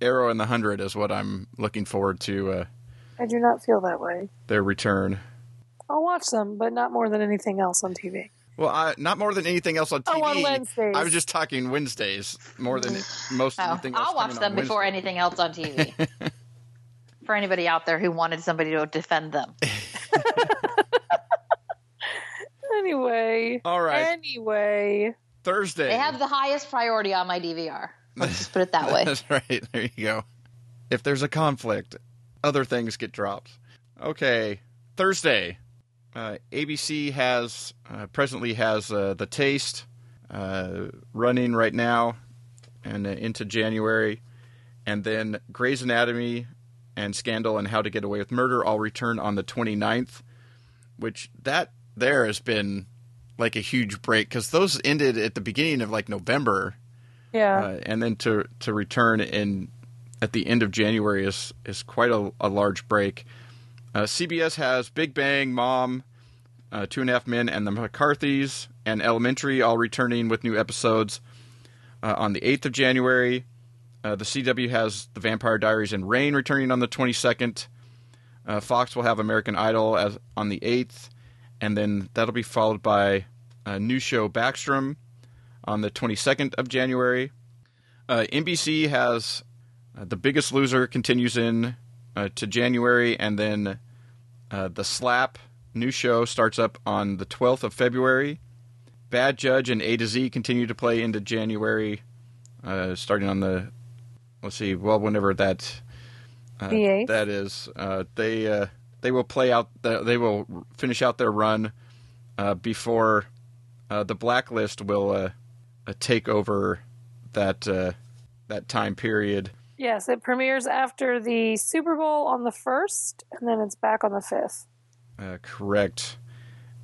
Arrow and the Hundred is what I'm looking forward to uh, I do not feel that way. their return. I'll watch them, but not more than anything else on TV. Well, I, not more than anything else on TV. Oh, on Wednesdays. I was just talking Wednesdays more than most Oh, anything else. I'll watch them before Wednesday. anything else on TV. For anybody out there who wanted somebody to defend them. Anyway. All right, Anyway. Thursday. They have the highest priority on my DVR. Let's just put it that way. That's right. There you go. If there's a conflict, other things get dropped. Okay, Thursday. Uh, ABC has uh, presently has uh, the Taste uh, running right now, and uh, into January, and then Grey's Anatomy and Scandal and How to Get Away with Murder all return on the 29th, which that there has been like a huge break because those ended at the beginning of like November Yeah. uh, and then to to return in at the end of January is is quite a, a large break. Uh, CBS has Big Bang, Mom, uh, Two and a Half Men, and The McCarthys, and Elementary, all returning with new episodes uh, on the 8th of January. Uh, the CW has The Vampire Diaries and Reign returning on the 22nd. Uh, Fox will have American Idol as on the 8th, and then that'll be followed by a new show Backstrom on the 22nd of January. Uh, NBC has uh, The Biggest Loser continues in uh, to January, and then uh, The Slap new show starts up on the 12th of February. Bad Judge and A to Z continue to play into January, uh, starting on the let's see, well, whenever that uh, that is, uh, they uh, they will play out. The, they will finish out their run uh, before uh, the blacklist will uh, uh, take over that uh, that time period. Yes, it premieres after the Super Bowl on the first, and then it's back on the fifth. Uh, correct.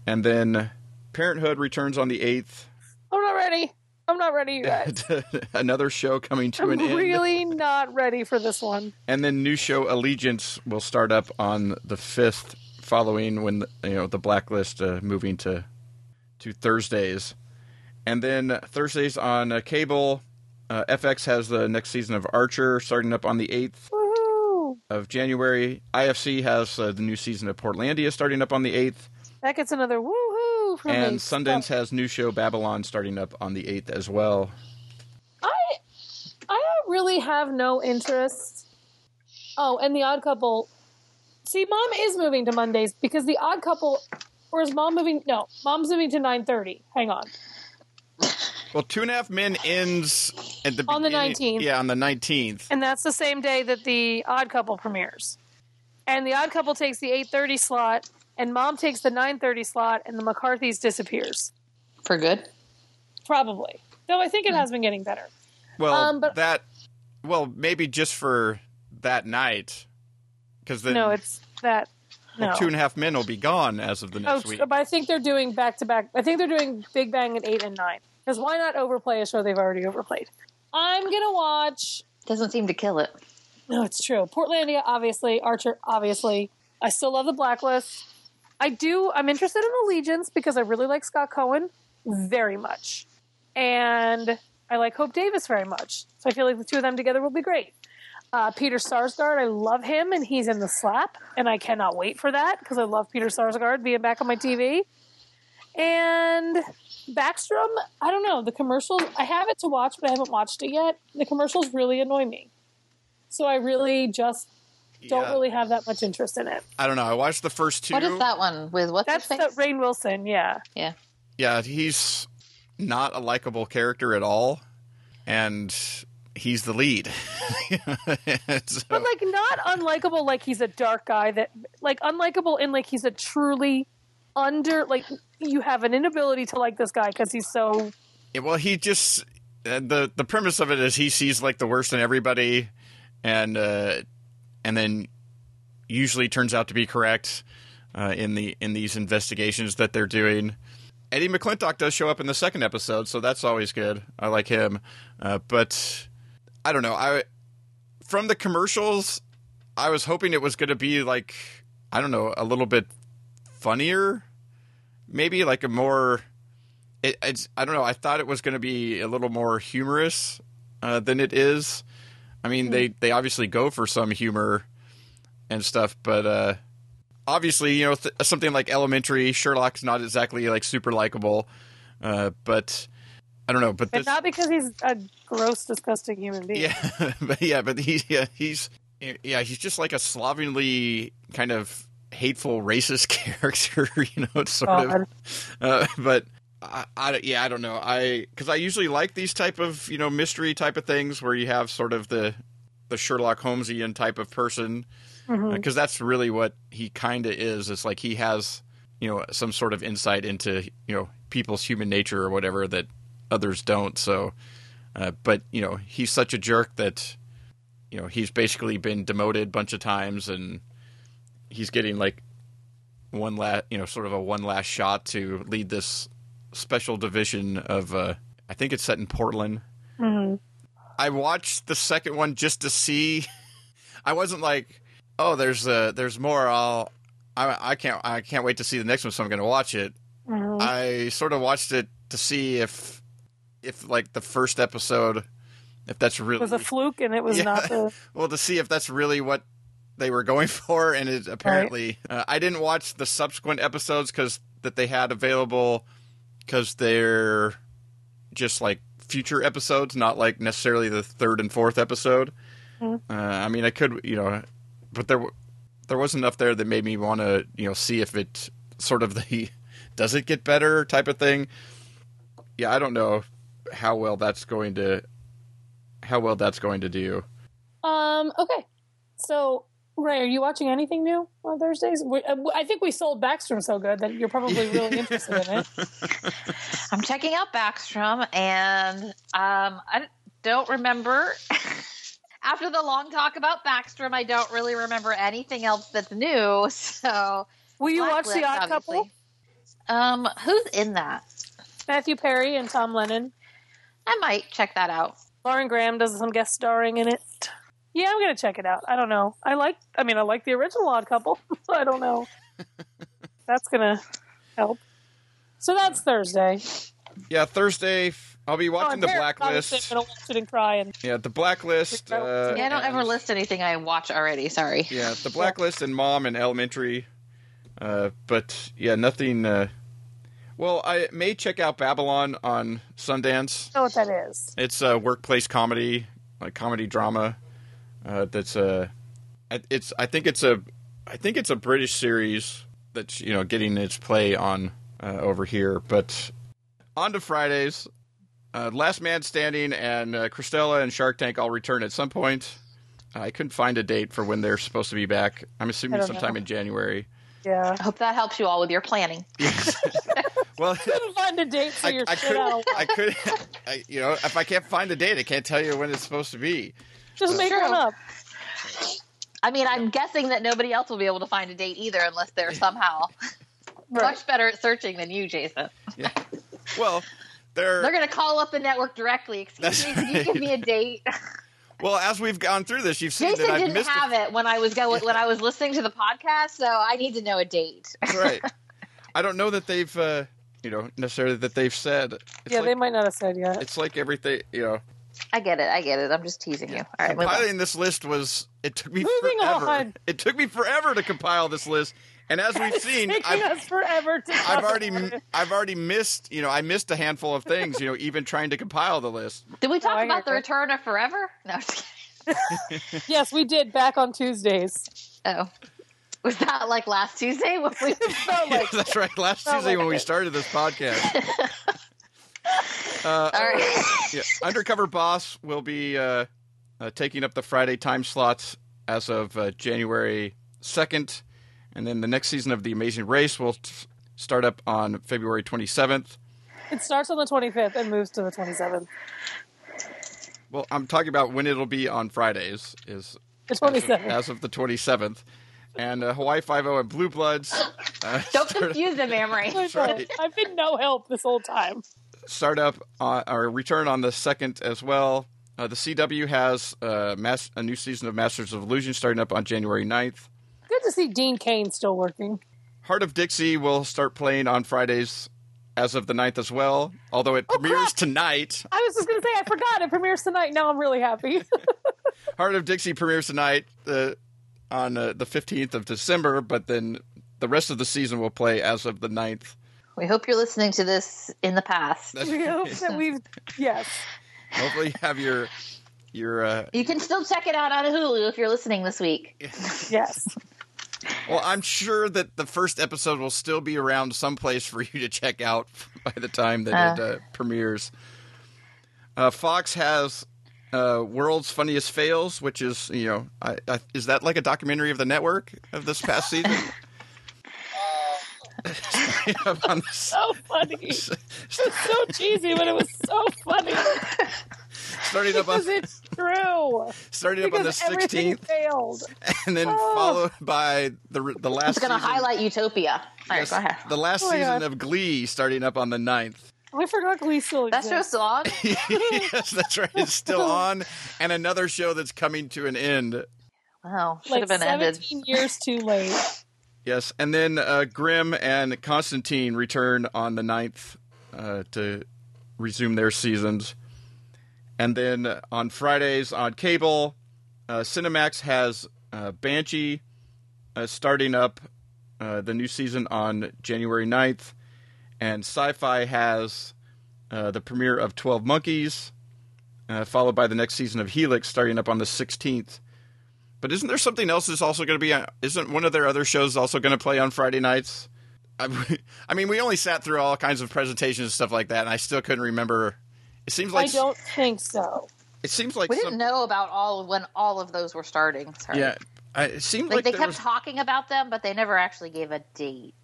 And then Parenthood returns on the eighth. I'm not ready. I'm not ready, guys. Another show coming to an end. I'm an end. really not ready for this one. And then new show Allegiance will start up on the fifth, following when you know the blacklist uh, moving to to Thursdays, and then Thursdays on uh, cable. Uh, FX has the next season of Archer starting up on the eighth of January. IFC has uh, the new season of Portlandia starting up on the eighth, That gets another woohoo and Sundance has new show Babylon starting up on the eighth as well. I I really have no interest. Oh, and the Odd Couple. See, Mom is moving to Mondays because the Odd Couple, or is Mom moving? No, Mom's moving to nine thirty. Hang on. Well, Two and a Half Men ends at the On the 19th. Yeah, on the nineteenth. and that's the same day that the Odd Couple premieres. And the Odd Couple takes the eight thirty slot, and Mom takes the nine thirty slot, and the McCarthy's disappears. For good? Probably, though I think it has been getting better. Well, Um, but- that well maybe just for that night, because then no, it's that. No, Two and a Half Men will be gone as of the oh, next week. but I think they're doing back to back. I think they're doing Big Bang at eight and nine. Because why not overplay a show they've already overplayed? I'm gonna watch. Doesn't seem to kill it. No, it's true. Portlandia, obviously. Archer, obviously. I still love the Blacklist. I do. I'm interested in Allegiance because I really like Scott Cohen very much, and I like Hope Davis very much. So I feel like the two of them together will be great. Uh, Peter Sarsgaard, I love him, and he's in the slap, and I cannot wait for that because I love Peter Sarsgaard being back on my TV. And Backstrom, I don't know the commercials. I have it to watch, but I haven't watched it yet. The commercials really annoy me, so I really just don't Yeah. really have that much interest in it. I don't know. I watched the first two. What is that one with what's That's his the face? Rainn Wilson, yeah. yeah. Yeah, he's not a likable character at all, and he's the lead. So- But like not unlikable like he's a dark guy that like unlikable in like he's a truly under like you have an inability to like this guy because he's so Yeah, well, he just uh, the the premise of it is he sees like the worst in everybody, and uh, and then usually turns out to be correct uh, in the in these investigations that they're doing. Eddie McClintock does show up in the second episode, so that's always good. I like him, uh, but I don't know. I from the commercials, I was hoping it was going to be like I don't know, a little bit funnier, maybe like a more it, it's I don't know. I thought it was going to be a little more humorous uh, than it is. I mean, they they obviously go for some humor and stuff, but uh, obviously, you know, th- something like Elementary, Sherlock's not exactly like super likable, uh, but I don't know. But and this, not because he's a gross, disgusting human being. yeah, but yeah, but he, yeah, he's yeah, he's just like a slovenly kind of hateful racist character, you know. Sort God. of, uh, but I, I, yeah, I don't know. I because I usually like these type of you know mystery type of things where you have sort of the the Sherlock Holmesian type of person because that's really what he kind of is. It's like he has you know some sort of insight into you know people's human nature or whatever that others don't. So, uh, but you know he's such a jerk that you know he's basically been demoted a bunch of times and he's getting like one last you know sort of a one last shot to lead this special division of uh I think it's set in Portland. I watched the second one just to see. I wasn't like, oh, there's uh, there's more. I'll I, I can't I can't wait to see the next one, so I'm going to watch it. Mhm. I sort of watched it to see if if like the first episode, if that's really It was a fluke, and it was Yeah. not the. well to see if that's really what they were going for, and it apparently uh, I didn't watch the subsequent episodes because that they had available because they're just like future episodes, not like necessarily the third and fourth episode. Mhm. Uh, I mean, I could you know, but there there was enough there that made me want to you know see if it sort of the does it get better type of thing. Yeah, I don't know how well that's going to how well that's going to do. Um. Okay. So, Rae, are you watching anything new on Thursdays? We, uh, I think we sold Backstrom so good that you're probably really interested in it. I'm checking out Backstrom, and um, I don't remember. After the long talk about Backstrom, I don't really remember anything else that's new. So, Will you watch The Odd Couple? Um, who's in that? Matthew Perry and Tom Lennon. I might check that out. Lauren Graham does some guest starring in it. Yeah, I'm gonna check it out. I don't know. I like. I mean, I like the original Odd Couple. I don't know. That's gonna help. So that's Thursday. Yeah, Thursday I'll be watching the Oh, Obviously, Blacklist. I'm gonna watch it and cry. And Yeah, the Blacklist. Uh, Yeah, I don't ever list anything I watch already. Sorry. Yeah, the Blacklist and Mom and Elementary. Uh, but yeah, nothing. Uh, well, I may check out Babylon on Sundance. I know what that is. It's a workplace comedy, like comedy drama. Uh, that's a. It's. I think it's a. I think it's a British series that's you know getting its play on uh, over here. But on to Fridays. Uh, Last Man Standing and uh, Cristela and Shark Tank all return at some point. I couldn't find a date for when they're supposed to be back. I'm assuming sometime know. in January. Yeah. I hope that helps you all with your planning. Well, Couldn't find a date for I, your I shit could, out. I could, I, you know, if I can't find a date, I can't tell you when it's supposed to be. Just make True. one up. I mean, I'm guessing that nobody else will be able to find a date either unless they're somehow Right. much better at searching than you, Jason. Yeah. Well, they're, They're going to call up the network directly. Excuse That's me, can you give me a date? well as we've gone through this, you've seen Jason that I've didn't missed. have it when I was going when I was listening to the podcast, so I need to know a date. Right. I don't know that they've, uh, you know, necessarily that they've said. It's yeah, like, they might not have said yet. It's like everything, you know. I get it. I get it. I'm just teasing you. All right, move on. Compiling this list was it took me Moving forever. on. It took me forever to compile this list, and as we've seen, Taking I've, us forever to. I've already. I've already missed you know I missed a handful of things you know even trying to compile the list. Did we talk Oh, about the that. return of Forever? No, just kidding. Yes, we did back on Tuesdays. Oh. Was that like last Tuesday? When we felt like That's right. Last Tuesday like when we started this podcast. Uh, All right. yeah, Undercover Boss will be uh, uh, taking up the Friday time slots as of uh, January 2nd. And then the next season of The Amazing Race will t- start up on February 27th. it starts on the 25th and moves to the 27th. Well, I'm talking about when it'll be on Fridays, is The as of, 27th. as of the 27th. And uh, Hawaii Five-O and Blue Bloods uh, Don't start, confuse them, Amrie. right. I've been no help this whole time. Start up uh, or return on the 2nd as well. Uh, the CW has uh, mas- a new season of Masters of Illusion starting up on January 9th. Good to see Dean Cain still working. Hart of Dixie will start playing on Fridays as of the 9th as well, although it Oh, premieres crap. tonight. I was just going to say, I forgot it premieres tonight. Now I'm really happy. Hart of Dixie premieres tonight uh, on uh, the 15th of December, but then the rest of the season will play as of the 9th. We hope you're listening to this in the past. we hope that we've, yes. Hopefully, you have your your. Uh, You can still check it out on Hulu if you're listening this week. Yes. well, I'm sure that the first episode will still be around someplace for you to check out by the time that it uh, premieres. Uh, Fox has uh, World's Funniest Fails, which is you know, I, I, is that like a documentary of the network of this past season? On this- So funny. It's so cheesy, but it was so funny. starting up on Because it's true. starting up on the 16th, failed. and then Oh. followed by the the last. It's going to season- highlight Utopia. All right, yes, go ahead. The last Oh season God. of Glee starting up on the 9th. I forgot Glee still That exists. show's still on? yes, that's right. It's still on, and another show that's coming to an end. Wow, should like have been ended. 17 years too late. Yes, and then uh, Grimm and Constantine return on the 9th uh, to resume their seasons. And then uh, on Fridays on cable, uh, Cinemax has uh, Banshee uh, starting up the new season on January 9th. And Syfy has the premiere of 12 Monkeys, followed by the next season of Helix starting up on the 16th. But isn't there something else that's also going to be? On, isn't one of their other shows also going to play on Friday nights? I, I mean, we only sat through all kinds of presentations and stuff like that, and I still couldn't remember. It seems like I don't think so. it seems like We didn't know about all of when all of those were starting. Sorry. yeah. I, it seemed Like, like, they kept was, talking about them, but they never actually gave a date.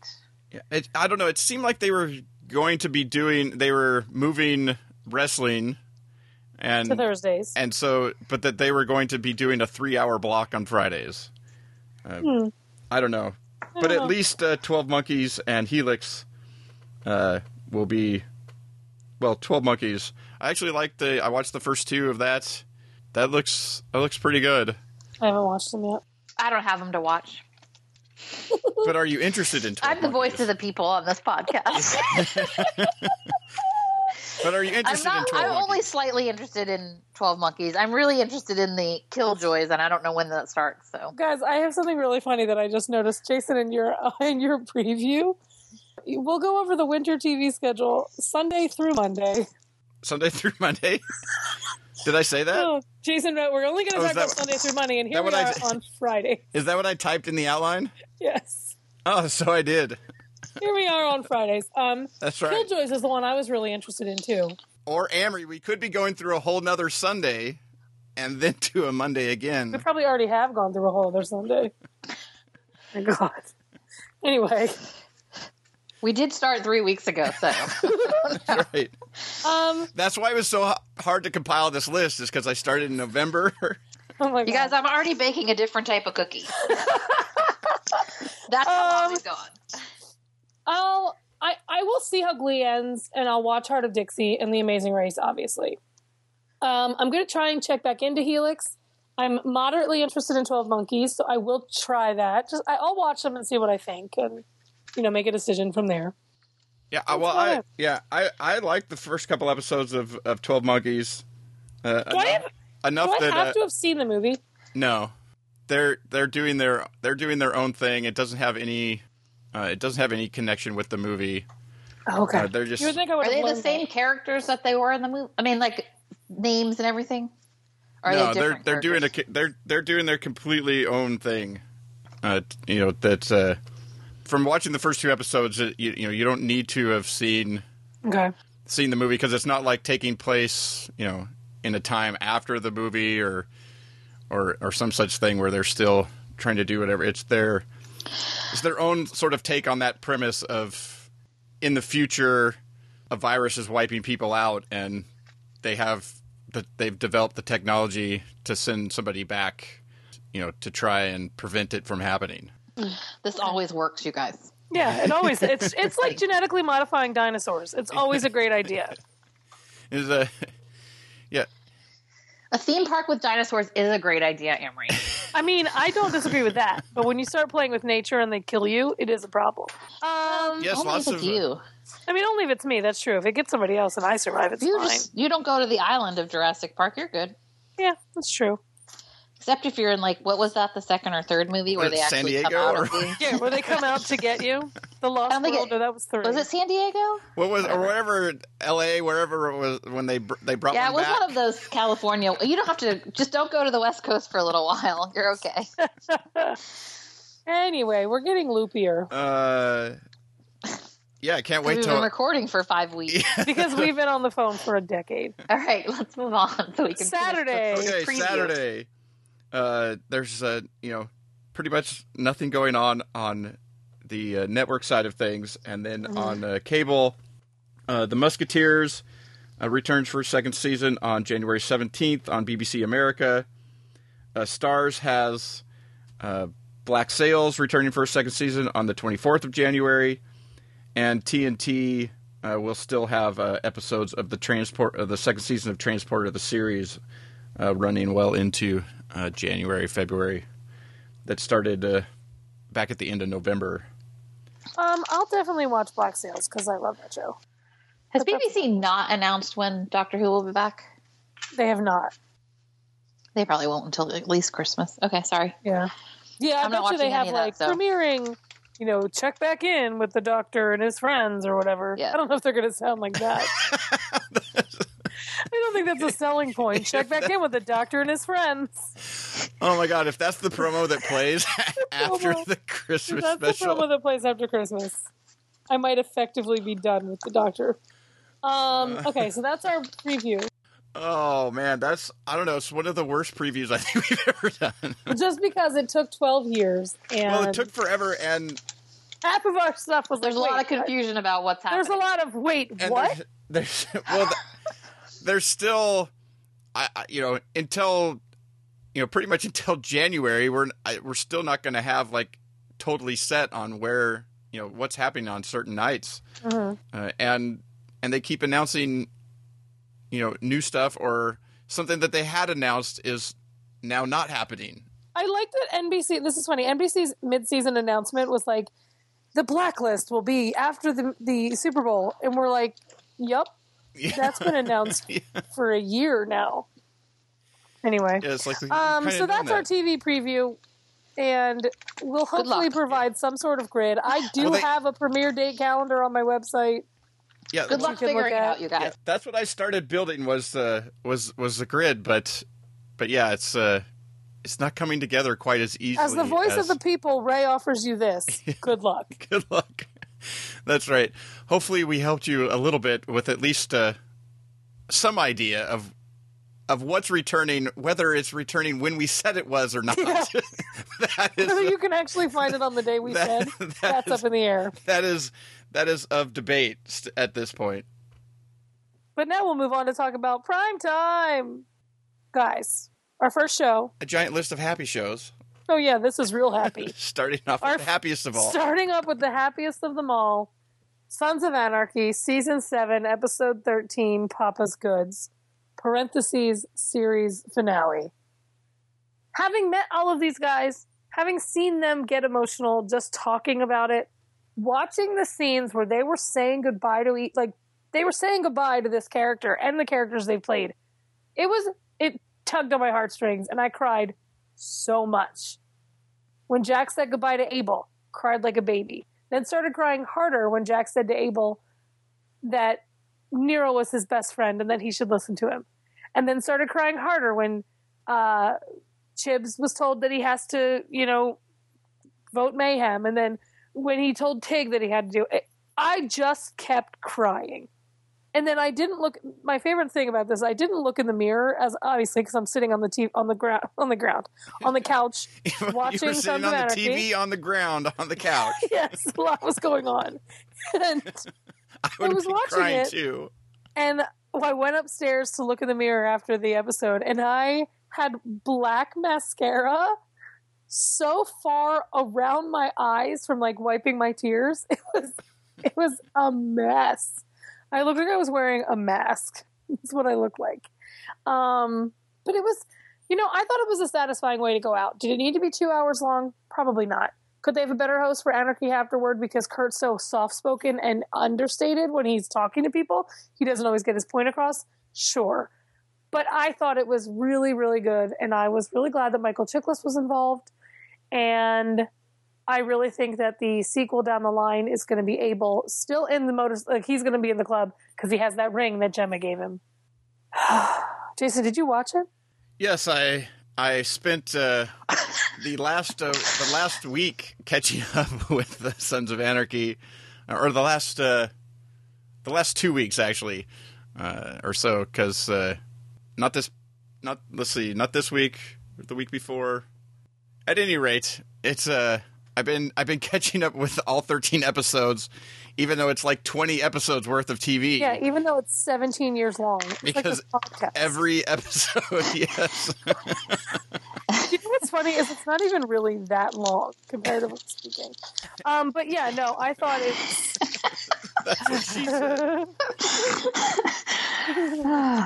yeah, it, I don't know. It seemed like they were going to be doing. They were moving wrestling, and To Thursdays. and so, but that they were going to be doing a three-hour block on Fridays. Uh, I don't know, but don't at know. least uh, Twelve Monkeys and Helix uh, will be. Well, Twelve Monkeys. I actually like the. I watched the first two of that. That looks. That looks pretty good. I haven't watched them yet. I don't have them to watch. But are you interested in? 12 I'm the voice of the people on this podcast. But are you I'm interested not. in Twelve I'm Monkeys? only slightly interested in Twelve Monkeys. I'm really interested in the Killjoys, and I don't know when that starts. So Guys, I have something really funny that I just noticed. Jason, in your in your preview, we'll go over the winter TV schedule Sunday through Monday. Sunday through Monday. Did I say that? Oh, Jason, we're only going to Oh, is talk about that- Sunday through Monday, and here we what I are on Friday. Is that what I typed in the outline? Yes, Oh, so I did. Here we are on Fridays. Um, That's right. Killjoys is the one I was really interested in too. Or Amrie, we could be going through a whole nother Sunday and then to a Monday again. We probably already have gone through a whole other Sunday. My God. Anyway, we did start three weeks ago. So right. um, That's why it was so hard to compile this list, is because I started in November. oh my you guys, I'm already baking a different type of cookie. That's how long Um, it's gone. I'll I I will see how Glee ends, and I'll watch Hart of Dixie and The Amazing Race. Obviously, um, I'm going to try and check back into Helix. I'm moderately interested in Twelve Monkeys, so I will try that. Just I, I'll watch them and see what I think, and you know, make a decision from there. yeah, I- well. I yeah, I I liked the first couple episodes of of Twelve Monkeys. Uh, Do I have, enough do I have uh, to have seen the movie? No, they're they're doing their they're doing their own thing. It doesn't have any uh, it doesn't have any connection with the movie. Oh, okay, Uh, they're just- You would think I would Are they the same that. characters that they were in the movie? I mean, like names and everything. Or are no, they they're they're doing a they're they're doing their completely own thing. Uh, you know that uh, from watching the first two episodes, it, you, you know you don't need to have seen Okay, seen the movie because it's not like taking place you know in a time after the movie or or or some such thing where they're still trying to do whatever. It's their it's their own sort of take on that premise of in the future a virus is wiping people out and they have the, they've developed the technology to send somebody back you know to try and prevent it from happening. This always works, you guys. yeah, it always it's it's like genetically modifying dinosaurs. It's always a great idea. Is a yeah A theme park with dinosaurs is a great idea, Amrie. I mean, I don't disagree with that, but when you start playing with nature and they kill you, it is a problem. Um, yes Only lots if of you. I mean, only if it's me. That's true. If it gets somebody else and I survive, it's You fine. just you don't go to the island of Jurassic Park. You're good. Yeah, that's true. Except if you're in like what was that the second or third movie where they it San actually come out or- of the Yeah, where they come out to get you. The Lost I don't World. it- no, that was three. was it San Diego? what was or whatever L.A. wherever it was when they br- they brought Yeah, it was back. one of those California. You don't have to just don't go to the West Coast for a little while. You're okay. Anyway, we're getting loopier Uh, yeah, I can't wait We've till been recording for five weeks. because we've been on the phone for a decade. All right, let's move on so we can Saturday. okay preview. Saturday. Uh, there's uh, you know pretty much nothing going on on the uh, network side of things, and then Mm-hmm. on uh, cable, uh, the Musketeers uh, returns for a second season on January 17th on BBC America. Uh, Starz has uh, Black Sails returning for a second season on the 24th of January, and TNT uh, will still have uh, episodes of the transport of the second season of Transport of the series uh, running well into uh, January, February. That started uh, back at the end of November. Um, I'll definitely watch Black Sails because I love that show. Has But that's- BBC not announced when Doctor Who will be back? They have not. They probably won't until at least Christmas. Okay, sorry. Yeah. Yeah, I I'm not bet you they have any of that, like so. premiering, you know, check back in with the doctor and his friends or whatever. Yeah. I don't know if they're going to sound like that. I don't think that's a selling point. Check back in with the doctor and his friends. Oh my god! If that's the promo that plays after the Christmas That's the promo that plays after Christmas. I might effectively be done with the doctor. Um, okay, so that's our preview. oh man, that's I don't know. It's one of the worst previews I think we've ever done. Just because it took 12 years and well, it took forever, and half of our stuff was There's like, a lot of confusion about what's happening. There's a lot of wait, and what? There's, there's well, th- there's still, I, I you know until you know pretty much until January we're I, we're still not going to have like totally set on where you know what's happening on certain nights, Mhm. uh, and and they keep announcing you know new stuff or something that they had announced is now not happening. I like that NBC. This is funny. NBC's mid-season announcement was like, "The blacklist will be after the the Super Bowl," and we're like, "Yup, that's been announced Yeah. for a year now." Anyway, Yeah, it's like um, so known that's our. TV preview, and we'll hopefully luck. provide some sort of grid. I do Well, they- have a premiere date calendar on my website. yeah, Good luck you look figuring it out, you guys. Yeah, that's what I started building was the was was the grid, but but yeah, it's uh it's not coming together quite as easily. As the voice as- of the people, Rae offers you this. Good luck. Good luck. That's right. Hopefully, we helped you a little bit with at least uh, some idea of of what's returning, whether it's returning when we said it was or not. Yeah. that is Whether you can actually find it on the day we That- said, that that's is- up in the air. that is that is of debate st- at this point. But now we'll move on to talk about prime time. Guys, our first show. A giant list of happy shows, Oh, yeah, this is real happy. starting off Our with the happiest of all. Starting up with the happiest of them all Sons of Anarchy, Season 7, Episode 13, Papa's Goods, parentheses, series finale. Having met all of these guys, having seen them get emotional just talking about it, watching the scenes where they were saying goodbye to each, like, they were saying goodbye to this character and the characters they played. It was, it tugged on my heartstrings, and I cried so much. When Jax said goodbye to Abel, cried like a baby. Then started crying harder when Jax said to Abel that Nero was his best friend and that he should listen to him. And then started crying harder when uh, Chibs was told that he has to, you know, vote mayhem. And then when he told Tig that he had to do it, I just kept crying. And then I didn't look. My favorite thing about this, I didn't look in the mirror, as obviously because I'm sitting on the t- on the ground on the ground on the couch you watching Sons sitting on the Anarchy. TV on the ground on the couch. yes, a lot was going on. And, I would was watching crying it. too. and I went upstairs to look in the mirror after the episode, and I had black mascara so far around my eyes from like wiping my tears. It was it was a mess. I looked like I was wearing a mask. That's what I looked like. Um, but it was, you know, I thought it was a satisfying way to go out. Did it need to be two hours long? Probably not. Could they have a better host for Anarchy afterward because Kurt's so soft spoken and understated when he's talking to people? He doesn't always get his point across. Sure. But I thought it was really, really good. And I was really glad that Michael Chiklis was involved. And I really think that the sequel down the line is going to be Abel, still in the motor, like he's going to be in the club because he has that ring that Gemma gave him. Jason, did you watch it? Yes, I I spent uh, the last uh, the last week catching up with the Sons of Anarchy, or the last uh, the last two weeks actually, uh, or so. Because uh, not this, not let's see, not this week, the week before. At any rate, it's uh, I've been I've been catching up with all thirteen episodes, even though it's like twenty episodes worth of TV. Yeah, even though it's 17 years long. It's Because this podcast. Every episode, yes. you know what's funny is it's not even really that long, comparatively speaking. Um, but yeah, no, I thought it. That's what she said.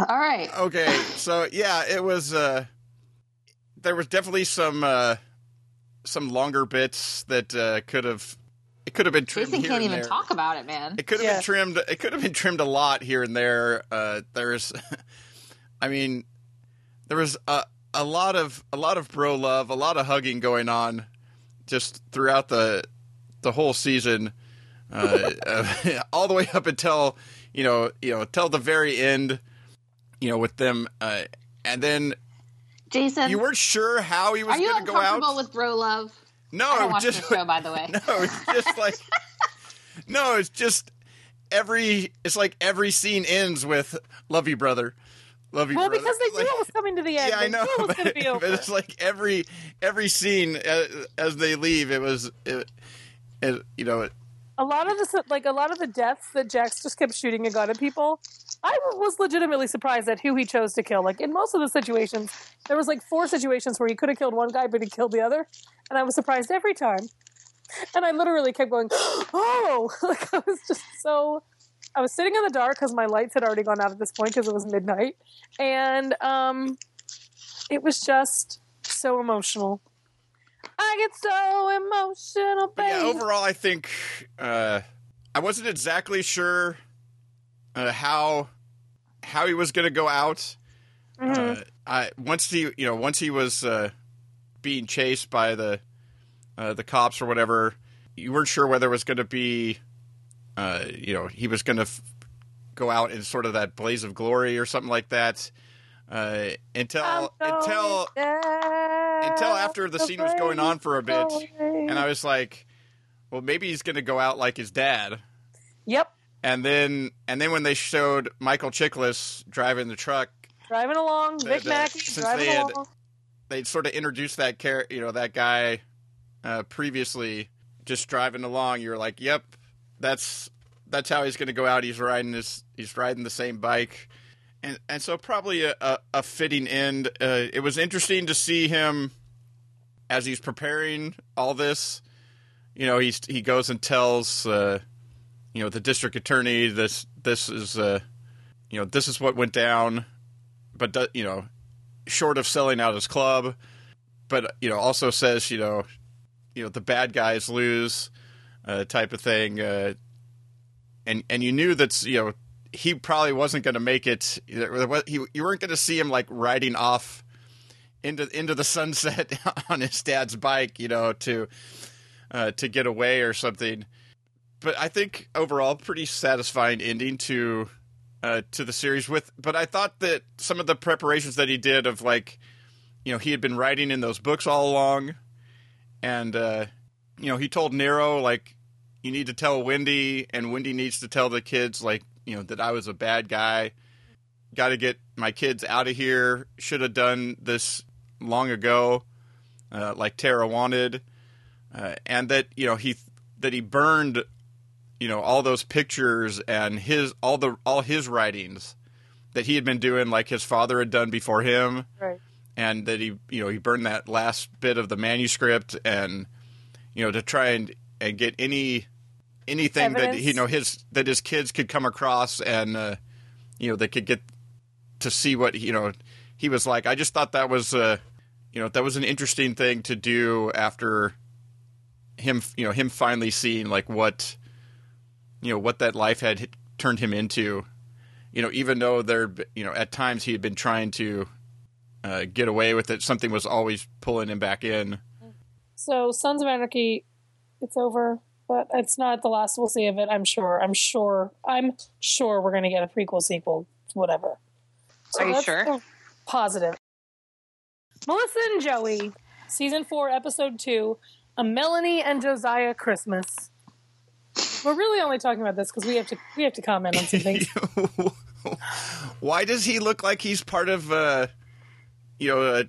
All right. okay so yeah it was uh there was definitely some uh some longer bits that uh, could have it could have been trimmed. Jason here can't and even there. talk about it, man. It could have Yeah. been trimmed. It could have been trimmed a lot here and there. Uh, there's, I mean, there was a a lot of a lot of bro love, a lot of hugging going on, just throughout the the whole season, uh, uh, all the way up until you know you know till the very end, you know with them, uh, and then Jason, you weren't sure how he was going to go out. Are uncomfortable with bro love? no, I don't it watch just show, by the way. no, it's just like no, it's just every. It's like every scene ends with "Love you, brother." Love you, brother. Well, brother. because they knew Like- it was coming to the end. yeah, I know, it was but, going to be over. but it's like every every scene as, as they leave, it was, it, it, you know, it, a lot of the like a lot of the deaths that Jax just kept shooting a gun at people. I was legitimately surprised at who he chose to kill. Like in most of the situations, there was like four situations where he could have killed one guy, but he killed the other, and I was surprised every time. And I literally kept going, "Oh!" Like I was just so. I was sitting in the dark because my lights had already gone out at this point because it was midnight, and um, it was just so emotional. I get so emotional, But yeah, overall, I think uh, I wasn't exactly sure uh, how how he was going to go out. Mm-hmm. Uh, I once he you know once he was uh, being chased by the uh, the cops or whatever, you weren't sure whether it was going to be uh, you know he was going to f- go out in sort of that blaze of glory or something like that. Uh, until until until after the scene was going on for a bit, and I was like, well, maybe he's going to go out like his dad. Yep, And then and then when they showed Michael Chiklis driving the truck, driving along, Vic the- Mackey driving they along. They'd sort of introduced that char- you know, that guy uh, previously just driving along. You're like, yep, that's that's how he's going to go out. He's riding this, he's riding the same bike, and and so probably a, a, a fitting end. Uh, it was interesting to see him as he's preparing all this. You know, he's he goes and tells uh, you know the district attorney this this is uh, you know this is what went down, but you know short of selling out his club, but you know also says you know you know the bad guys lose uh, type of thing, uh, and and you knew that you know he probably wasn't going to make it. He, you weren't going to see him like riding off into into the sunset on his dad's bike, you know, to uh, to get away or something. But I think overall, pretty satisfying ending to uh, to the series. With, but I thought that some of the preparations that he did of like, you know, he had been writing in those books all along, and uh, you know, he told Nero like, you need to tell Wendy, and Wendy needs to tell the kids like, you know, that I was a bad guy. Got to get my kids out of here. Should have done this long ago, uh, like Tara wanted, uh, and that you know he that he burned, you know, all those pictures and his all the all his writings that he had been doing, like his father had done before him, Right. and that he you know he burned that last bit of the manuscript and you know to try and and get any anything that you know his that his kids could come across and uh, you know they could get to see what you know he was like. I just thought that was uh you know that was an interesting thing to do after him you know him finally seeing like what you know what that life had turned him into. You know, even though there you know at times he had been trying to uh, get away with it, something was always pulling him back in. So, Sons of Anarchy, it's over, but it's not the last we'll see of it. I'm sure. I'm sure. I'm sure we're going to get a prequel, sequel, whatever. So Are you sure? the Positive. Melissa and Joey, season four, episode two, a Melanie and Josiah Christmas. We're really only talking about this because we have to we have to comment on some things. Why does he look like he's part of uh, you know uh,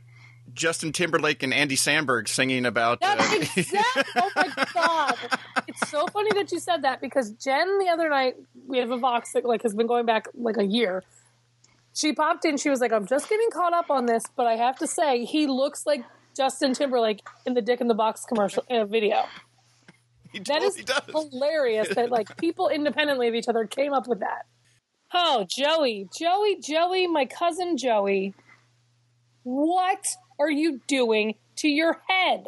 Justin Timberlake and Andy Samberg singing about? Uh, That's exactly. Oh my god! It's so funny that you said that because Jen the other night we have a Vox that like has been going back like a year. She popped in. She was like, "I'm just getting caught up on this, but I have to say he looks like Justin Timberlake in the Dick in the Box commercial uh, video." He That is totally does. hilarious that like people independently of each other came up with that. Oh, Joey, Joey, Joey, my cousin Joey. What are you doing to your head?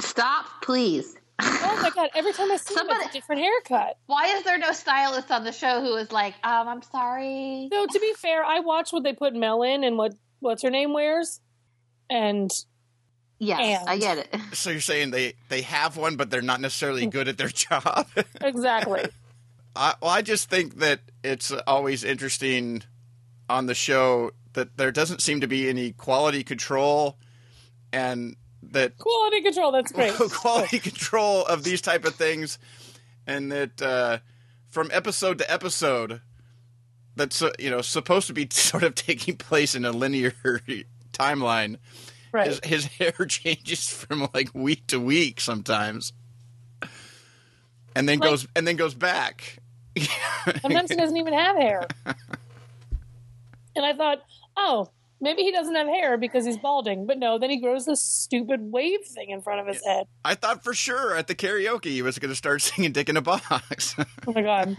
Stop, please. Oh my god! Every time I see him, Somebody- it's a different haircut. Why is there no stylist on the show who is like, um, I'm sorry. No, to be fair, I watch what they put Mel in and what what's her name wears, and Yes, And- I get it. So you're saying they they have one, but they're not necessarily good at their job. exactly. I, well, I just think that it's always interesting on the show that there doesn't seem to be any quality control, and that Quality control. That's great. quality control of these type of things, and that uh, from episode to episode, that's uh, you know supposed to be sort of taking place in a linear timeline. Right. His, his hair changes from like week to week sometimes, and then Like- goes and then goes back. Sometimes he doesn't even have hair. And I thought, oh, maybe he doesn't have hair because he's balding. But no, then he grows this stupid wave thing in front of his head. I thought for sure at the karaoke he was going to start singing "Dick in a Box." Oh my god.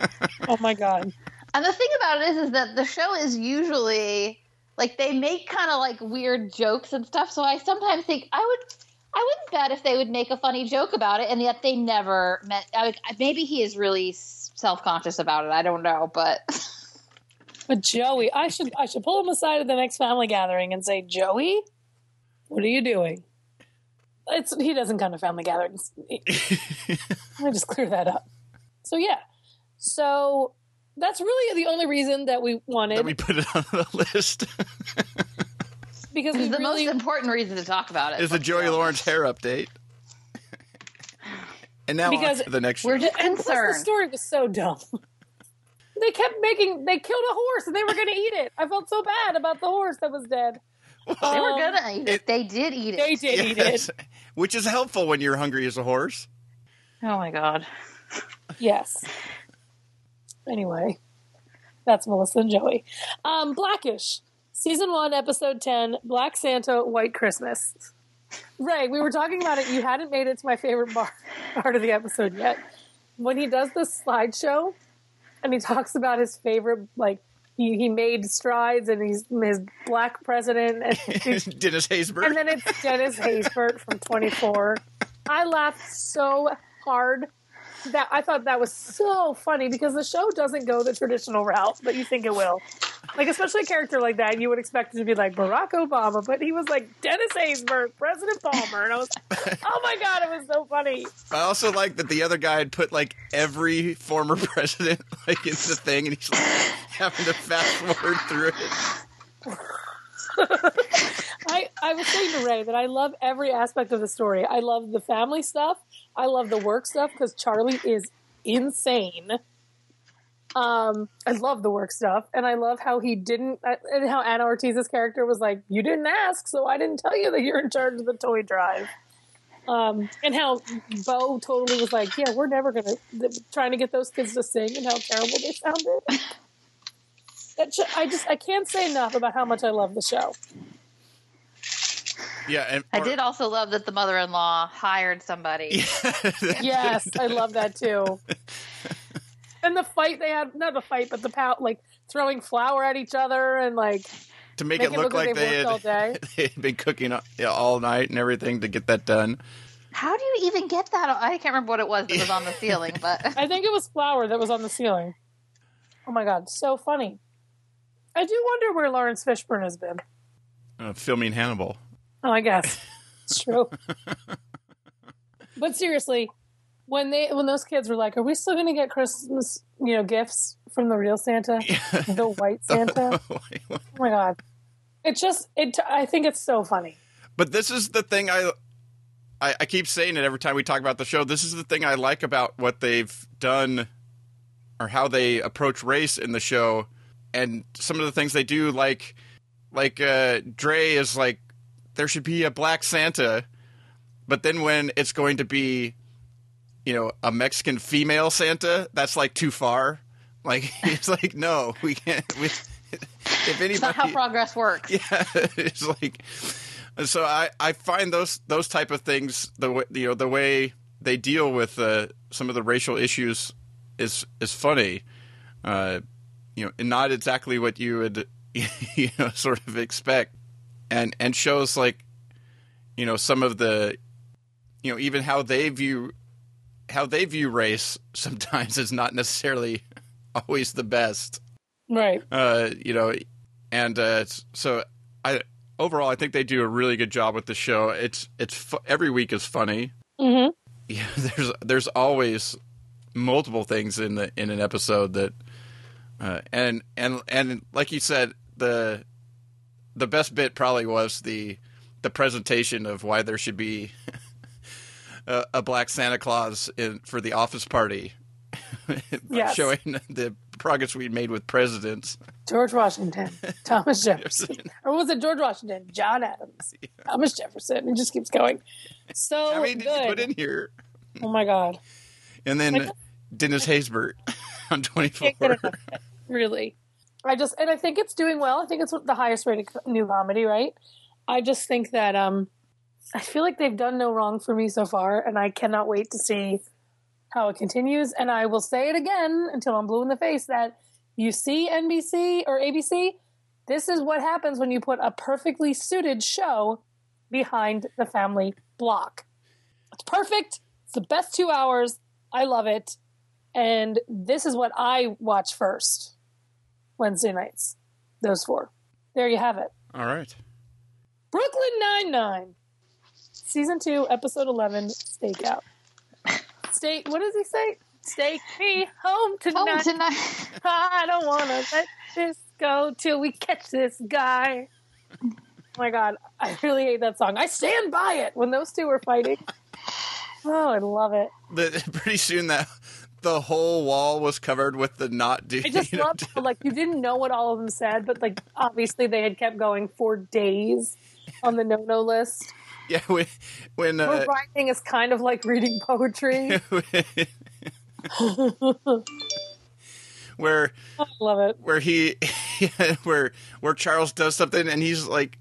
Oh my god. And the thing about it is, is that the show is usually like they make kind of like weird jokes and stuff. So I sometimes think I would, I wouldn't bet if they would make a funny joke about it, and yet they never meant. I would, maybe he is really self conscious about it. I don't know, but But Joey, I should I should pull him aside at the next family gathering and say, Joey, what are you doing? It's he doesn't come to family gatherings. Let me just clear that up. So yeah. So that's really the only reason that we wanted that we put it on the list because it's the really most important reason to talk about it. is the Joey Lawrence hair update. And now Because on to the next. We're show. just And plus, the story was so dumb. they kept making. They killed a horse and they were going to eat it. I felt so bad about the horse that was dead. They were Um, gonna eat it. it- They did eat it. They did eat it. which is helpful when you're hungry as a horse. Oh my god. Yes. Anyway, that's Melissa and Joey. Um, black-ish, season one, episode ten, Black Santa, White Christmas. Rae, we were talking about it. You hadn't made it to my favorite bar, part of the episode yet. When he does the slideshow, and he talks about his favorite, like he, he made strides, and he's his black president, and Dennis Haysbert. and then it's Dennis Haysbert from 24. I laughed so hard that I thought that was so funny because the show doesn't go the traditional route, but you think it will. Like, especially a character like that, you would expect it to be like Barack Obama, but he was like Dennis Haysbert, President Palmer, and I was, oh my god, it was so funny. I also like that the other guy had put like every former president like in the thing, and he's like having to fast forward through it. I, I was saying to Rae that I love every aspect of the story. I love the family stuff. I love the work stuff because Charlie is insane. Um, I love the work stuff, and I love how he didn't, uh, and how Anna Ortiz's character was like, "You didn't ask, so I didn't tell you that you're in charge of the toy drive." Um, and how Bow totally was like, "Yeah, we're never gonna trying to get those kids to sing," and how terrible they sounded. That sh- I just I can't say enough about how much I love the show. Yeah, and I did also love that the mother-in-law hired somebody. Yes, I love that too. And the fight they had, not the fight, but the pout, like throwing flour at each other and like, to make, Make it it look, look like like they've they worked all had day. they had been cooking all- all night and everything to get that done. How do you even get that? I can't remember what it was that was on the ceiling, but I think it was flour that was on the ceiling. Oh my god, so funny. I do wonder where Laurence Fishburne has been. Uh, filming Hannibal. Oh, I guess it's true. but seriously, when they when those kids were like, "Are we still going to get Christmas, you know, gifts from the real Santa, the white Santa?" Oh my god, it just it. I think it's so funny. But this is the thing I, I I keep saying it every time we talk about the show. This is the thing I like about what they've done, or how they approach race in the show, and some of the things they do. Like, like uh, Dre is like, there should be a black Santa, but then when it's going to be, you know, a Mexican female Santa, that's like too far. Like he's like, no, we can't. We, if anybody, it's not how progress works. yeah, it's like so I, I find those those type of things the way you know the way they deal with uh, some of the racial issues is is funny, uh, you know, not exactly what you would you know sort of expect, and and shows like you know some of the you know even how they view how they view race sometimes is not necessarily always the best. Right. Uh, you know, and uh, so I overall I think they do a really good job with the show. It's it's fu- every week is funny. Mm-hmm. Yeah, there's there's always multiple things in the in an episode that uh, and and and like you said the the best bit probably was the the presentation of why there should be a, a black Santa Claus in for the office party, Yes. showing the progress we made with presidents. George Washington, Thomas Jefferson, or was it George Washington? John Adams, Thomas Jefferson. It just keeps going. So How many did you good. put in here? Oh my god, And then Dennis Haysbert on twenty four. Can't get enough of it, really. I just and I think it's doing well. I think it's the highest rated new comedy, right? I just think that um, I feel like they've done no wrong for me so far, and I cannot wait to see how it continues. And I will say it again until I'm blue in the face that you see NBC or ABC. This is what happens when you put a perfectly suited show behind the family block. It's perfect. It's the best two hours. I love it. And this is what I watch first Wednesday nights. Those four. There you have it. All right. Brooklyn Nine-Nine. Season 2, Episode 11, Stakeout. Stay, what does he say? Stake me home tonight. Home tonight. I don't want to let this go till we catch this guy. Oh my god, I really hate that song. I stand by it when those two were fighting. Oh, I love it. The, pretty soon that the whole wall was covered with the not do. I just you know, love how, like you didn't know what all of them said, but like obviously they had kept going for days on the no-no list. Yeah, when when uh, writing is kind of like reading poetry. where I love it. where he where where Charles does something and he's like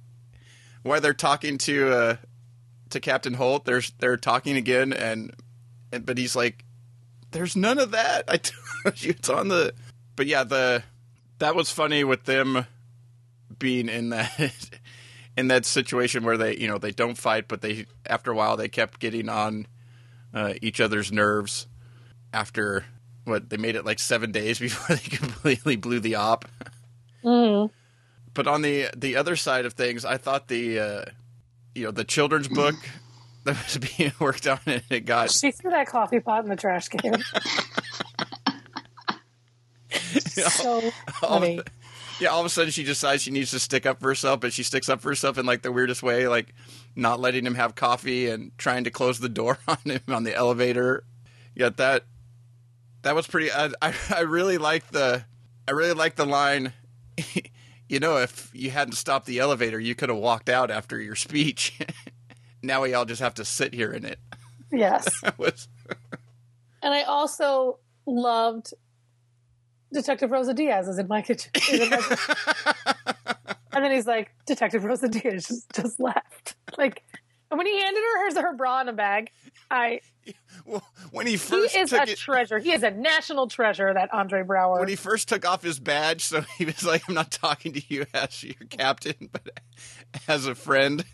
while they're talking to uh to Captain Holt they're they're talking again and, and but he's like there's none of that I told you it's on the but yeah the that was funny with them being in that in that situation where they you know they don't fight but they after a while they kept getting on uh, each other's nerves after what they made it like seven days before they completely blew the op. Mm. But on the the other side of things, I thought the uh, you know the children's book that was being worked on and it got She threw that coffee pot in the trash can. so all, funny. yeah all of a sudden she decides she needs to stick up for herself, but she sticks up for herself in like the weirdest way, like not letting him have coffee and trying to close the door on him on the elevator. Yet that that was pretty. I I, I really like the I really like the line. you know, if you hadn't stopped the elevator, you could have walked out after your speech. Now we all just have to sit here in it. Yes. Was And I also loved Detective Rosa Diaz is in my kitchen. in my kitchen. and then he's like, Detective Rosa Diaz just, just left. Like, and when he handed her her, her bra in a bag, I well, when he first he is a it. treasure. He is a national treasure. That Andre Braugher. when he first took off his badge, so he was like, "I'm not talking to you as your captain, but as a friend.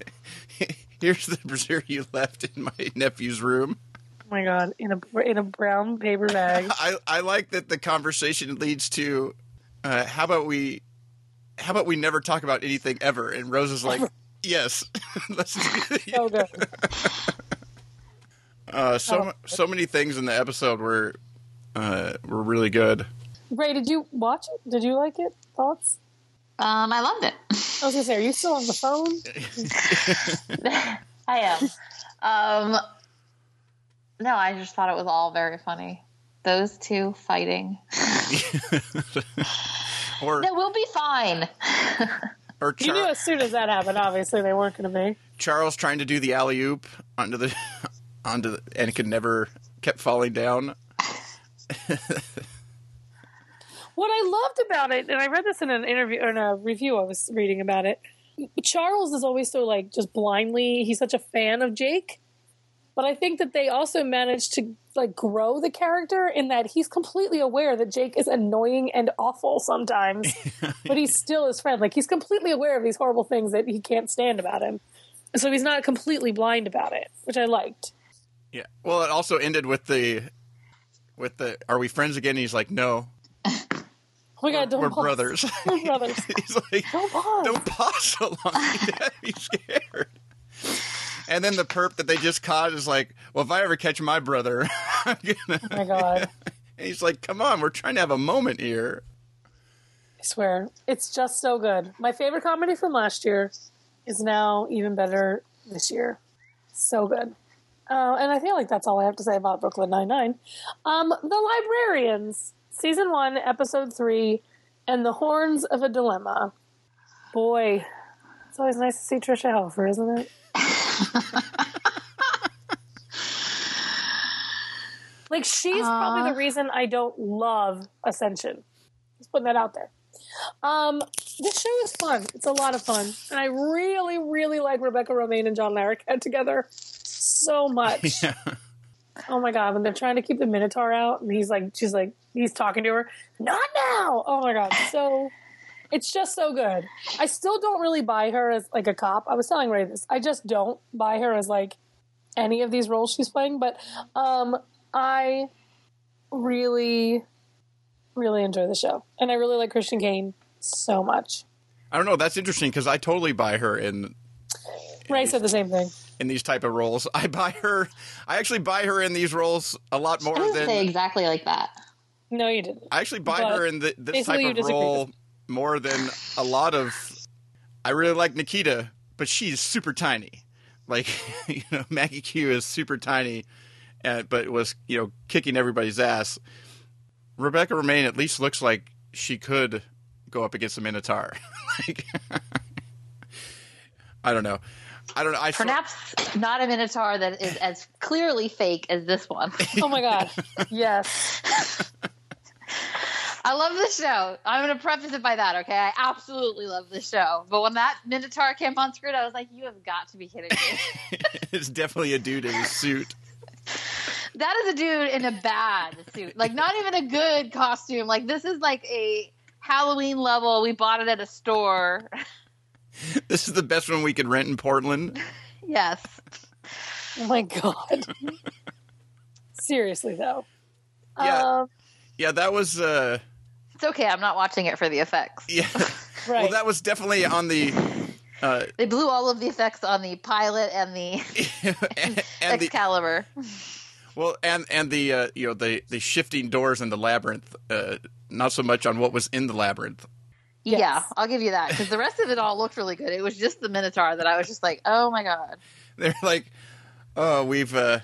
Here's the brassiere you left in my nephew's room." oh my god, in a in a brown paper bag. I I like that the conversation leads to, uh, "How about we, how about we never talk about anything ever?" And Rose is like, "Yes, let's do it." so good. Uh, so Oh. so many things in the episode were uh, were really good. Rae, did you watch it? Did you like it? Thoughts? Um, I loved it. I was gonna say, are you still on the phone? I am. Um, no, I just thought it was all very funny. Those two fighting. or No, we'll be fine. or You knew as soon as that happened, obviously they weren't going to be. Charles trying to do the alley oop onto the onto the, and it could never kept falling down. What I loved about it, and I read this in an interview or in a review I was reading about it. Charles is always so like just blindly. He's such a fan of Jake, but I think that they also managed to like grow the character in that he's completely aware that Jake is annoying and awful sometimes, but he's still his friend. Like he's completely aware of these horrible things that he can't stand about him, so he's not completely blind about it, which I liked. Yeah. Well, it also ended with the with the "Are we friends again?" he's like, "No, my god, don't we're pause. brothers." We're brothers. he's like, Don't pause. "Don't pause so long. I'd be scared." And then the perp that they just caught is like, "Well, if I ever catch my brother, I'm gonna." Oh my god. And he's like, "Come on, we're trying to have a moment here." I swear. It's just so good. My favorite comedy from last year is now even better this year. So good. Uh, and I feel like that's all I have to say about Brooklyn Nine-Nine. Um, the Librarians, Season 1, Episode 3, and the Horns of a Dilemma. Boy, it's always nice to see Tricia Helfer, isn't it? like, she's probably the reason I don't love Ascension. Just putting that out there. Um, this show is fun. It's a lot of fun, and I really, really like Rebecca Romijn and John Larroquette together so much. Yeah. Oh my god, when they're trying to keep the Minotaur out, and he's like, she's like, he's talking to her, not now. Oh my god, so it's just so good. I still don't really buy her as like a cop. I was telling Rae this. I just don't buy her as like any of these roles she's playing, but um, I really, really enjoy the show, and I really like Christian Kane so much. I don't know. That's interesting because I totally buy her in Rae said the same thing. in these type of roles. I buy her. I actually buy her in these roles a lot more I didn't than say exactly like that. No, you didn't. I actually buy But her in the, this type of role more than a lot of. I really like Nikita, but she's super tiny. Like you know, Maggie Q is super tiny, uh, but was you know kicking everybody's ass. Rebecca Romijn at least looks like she could go up against a Minotaur. like, I don't know. I don't know. I sort- Perhaps not a Minotaur that is as clearly fake as this one. Oh my god, yes. I love the show. I'm going to preface it by that, okay? I absolutely love the show. But when that Minotaur came on screen, I was like, you have got to be kidding me. it's definitely a dude in a suit. that is a dude in a bad suit. Like, not even a good costume. Like, this is like a Halloween level. We bought it at a store. This is the best one we could rent in Portland. yes. Oh my god. Seriously though. Yeah. Um, Yeah, that was. uh It's okay. I'm not watching it for the effects. Yeah. right. Well, that was definitely on the. Uh, They blew all of the effects on the pilot and the and, and the Excalibur. well, and and the uh, you know the the shifting doors in the labyrinth. Uh, not so much on what was in the labyrinth. Yes. Yeah, I'll give you that because the rest of it all looked really good. It was just the Minotaur that I was just like, oh my god. They're like, oh, we've uh,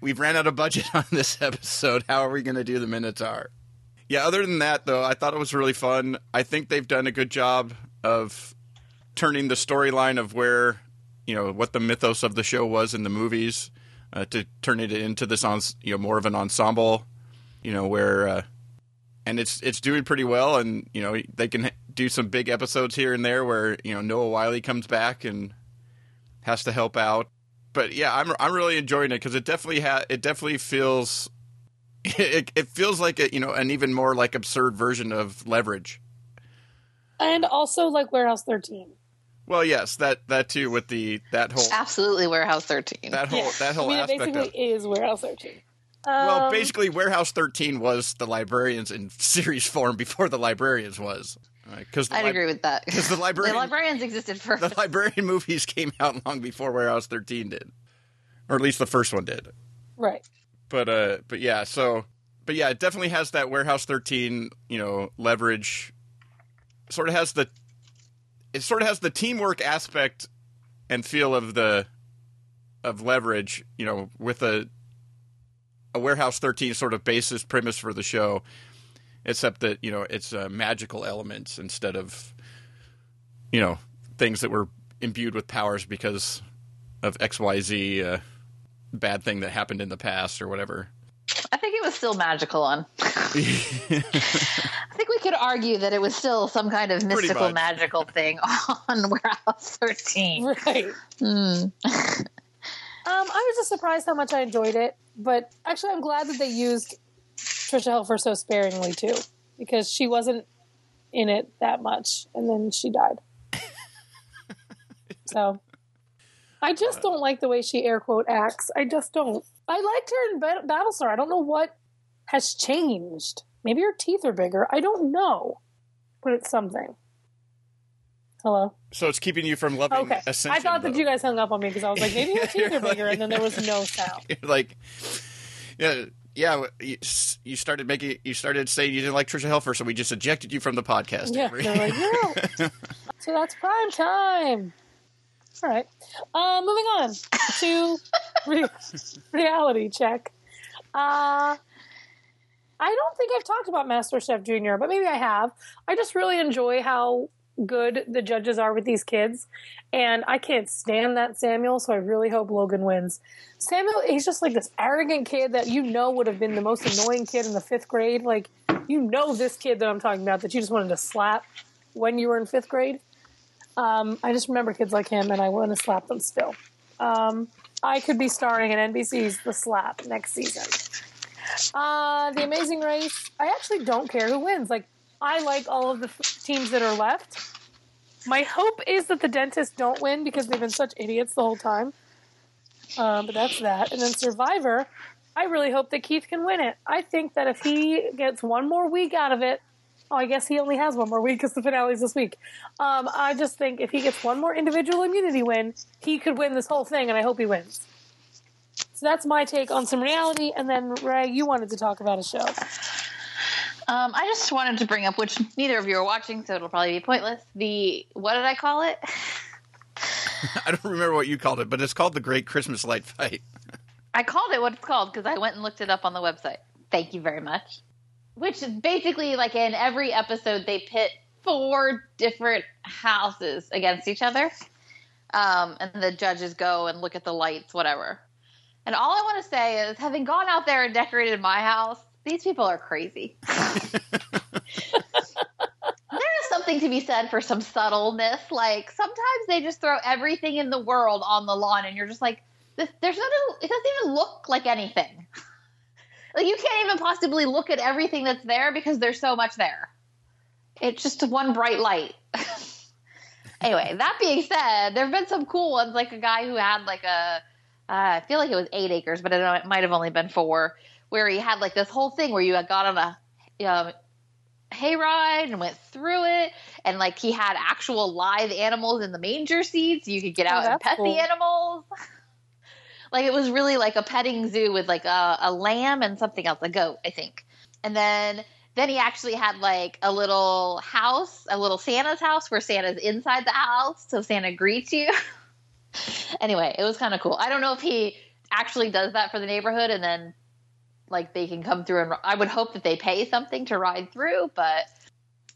we've ran out of budget on this episode. How are we going to do the Minotaur? Yeah. Other than that, though, I thought it was really fun. I think they've done a good job of turning the storyline of where you know what the mythos of the show was in the movies uh, to turn it into this on you know more of an ensemble. You know where. Uh, and it's it's doing pretty well, and you know they can do some big episodes here and there where you know Noah Wyle comes back and has to help out. But yeah, I'm I'm really enjoying it because it definitely ha- it definitely feels it, it feels like a you know an even more like absurd version of Leverage. and also like Warehouse 13. Well, yes, that that too with the that whole Absolutely Warehouse 13. that whole Yeah. that whole I mean, it aspect basically of. is Warehouse 13. Well, Um, basically, Warehouse 13 was the Librarians in series form before the Librarians was. Because I'd agree with that. Because the librarian, the librarians existed first. the librarian movies came out long before Warehouse 13 did, or at least the first one did. right. But uh, but yeah, so but yeah, it definitely has that Warehouse 13, you know, leverage. Sort of has the, it sort of has the teamwork aspect and feel of the, of leverage, you know, with a, a Warehouse 13 sort of basis premise for the show, except that you know it's uh, magical elements instead of, you know, things that were imbued with powers because of X Y Z. Uh, bad thing that happened in the past or whatever. I think it was still magical on. I think we could argue that it was still some kind of mystical, magical thing on Warehouse 13. Right. Hmm. Um, I was just surprised how much I enjoyed it, but actually, I'm glad that they used Tricia Helfer so sparingly too, because she wasn't in it that much, and then she died. so, I just uh, don't like the way she air quote acts. I just don't. I liked her in Bat- Battlestar. I don't know what has changed. Maybe her teeth are bigger. I don't know, but it's something. Hello. So it's keeping you from loving Okay. Ascension. I thought that you guys hung up on me because I was like, maybe her teeth are bigger, like- and then there was no sound. Like, yeah, yeah. You, you started making, you started saying you didn't like Tricia Helfer, so we just ejected you from the podcast. Yeah, like, no. so that's prime time. All right. Uh, moving on to re- reality check. Uh, I don't think I've talked about MasterChef Junior, but maybe I have. I just really enjoy how good the judges are with these kids, and I can't stand that Samuel. So I really hope Logan wins. Samuel, he's just like this arrogant kid that you know would have been the most annoying kid in the fifth grade. Like you know this kid that I'm talking about that you just wanted to slap when you were in fifth grade. Um, I just remember kids like him, and I want to slap them still. Um, I could be starring in NBC's The Slap next season. Uh, the Amazing Race. I actually don't care who wins. Like, I like all of the f- teams that are left. My hope is that the dentists don't win because they've been such idiots the whole time. Um, but that's that. And then Survivor. I really hope that Keith can win it. I think that if he gets one more week out of it, oh, I guess he only has one more week because the finale's this week. Um, I just think if he gets one more individual immunity win, he could win this whole thing, and I hope he wins. So that's my take on some reality. And then Rae, you wanted to talk about a show. Um, I just wanted to bring up, which neither of you are watching, so it'll probably be pointless. The what did I call it? I don't remember what you called it, but it's called the Great Christmas Light Fight. I called it what it's called because I went and looked it up on the website. Thank you very much. Which is basically like in every episode they pit four different houses against each other, um, and the judges go and look at the lights, whatever. And all I want to say is, having gone out there and decorated my house, these people are crazy. there is something to be said for some subtleness. Like sometimes they just throw everything in the world on the lawn, and you're just like, there's no. It doesn't even look like anything. like you can't even possibly look at everything that's there because there's so much there. It's just one bright light. anyway, that being said, there have been some cool ones, like a guy who had like a. Uh, I feel like it was eight acres, but it, it might have only been four, where he had like this whole thing where you had got on a um, hayride and went through it, and like he had actual live animals in the manger seats. You could get Oh, out and pet cool. the animals. like it was really like a petting zoo with like a, a lamb and something else, a goat, I think. And then then he actually had like a little house, a little Santa's house where Santa's inside the house, so Santa greets you. anyway, it was kind of cool. I don't know if he actually does that for the neighborhood and then like they can come through and I would hope that they pay something to ride through, but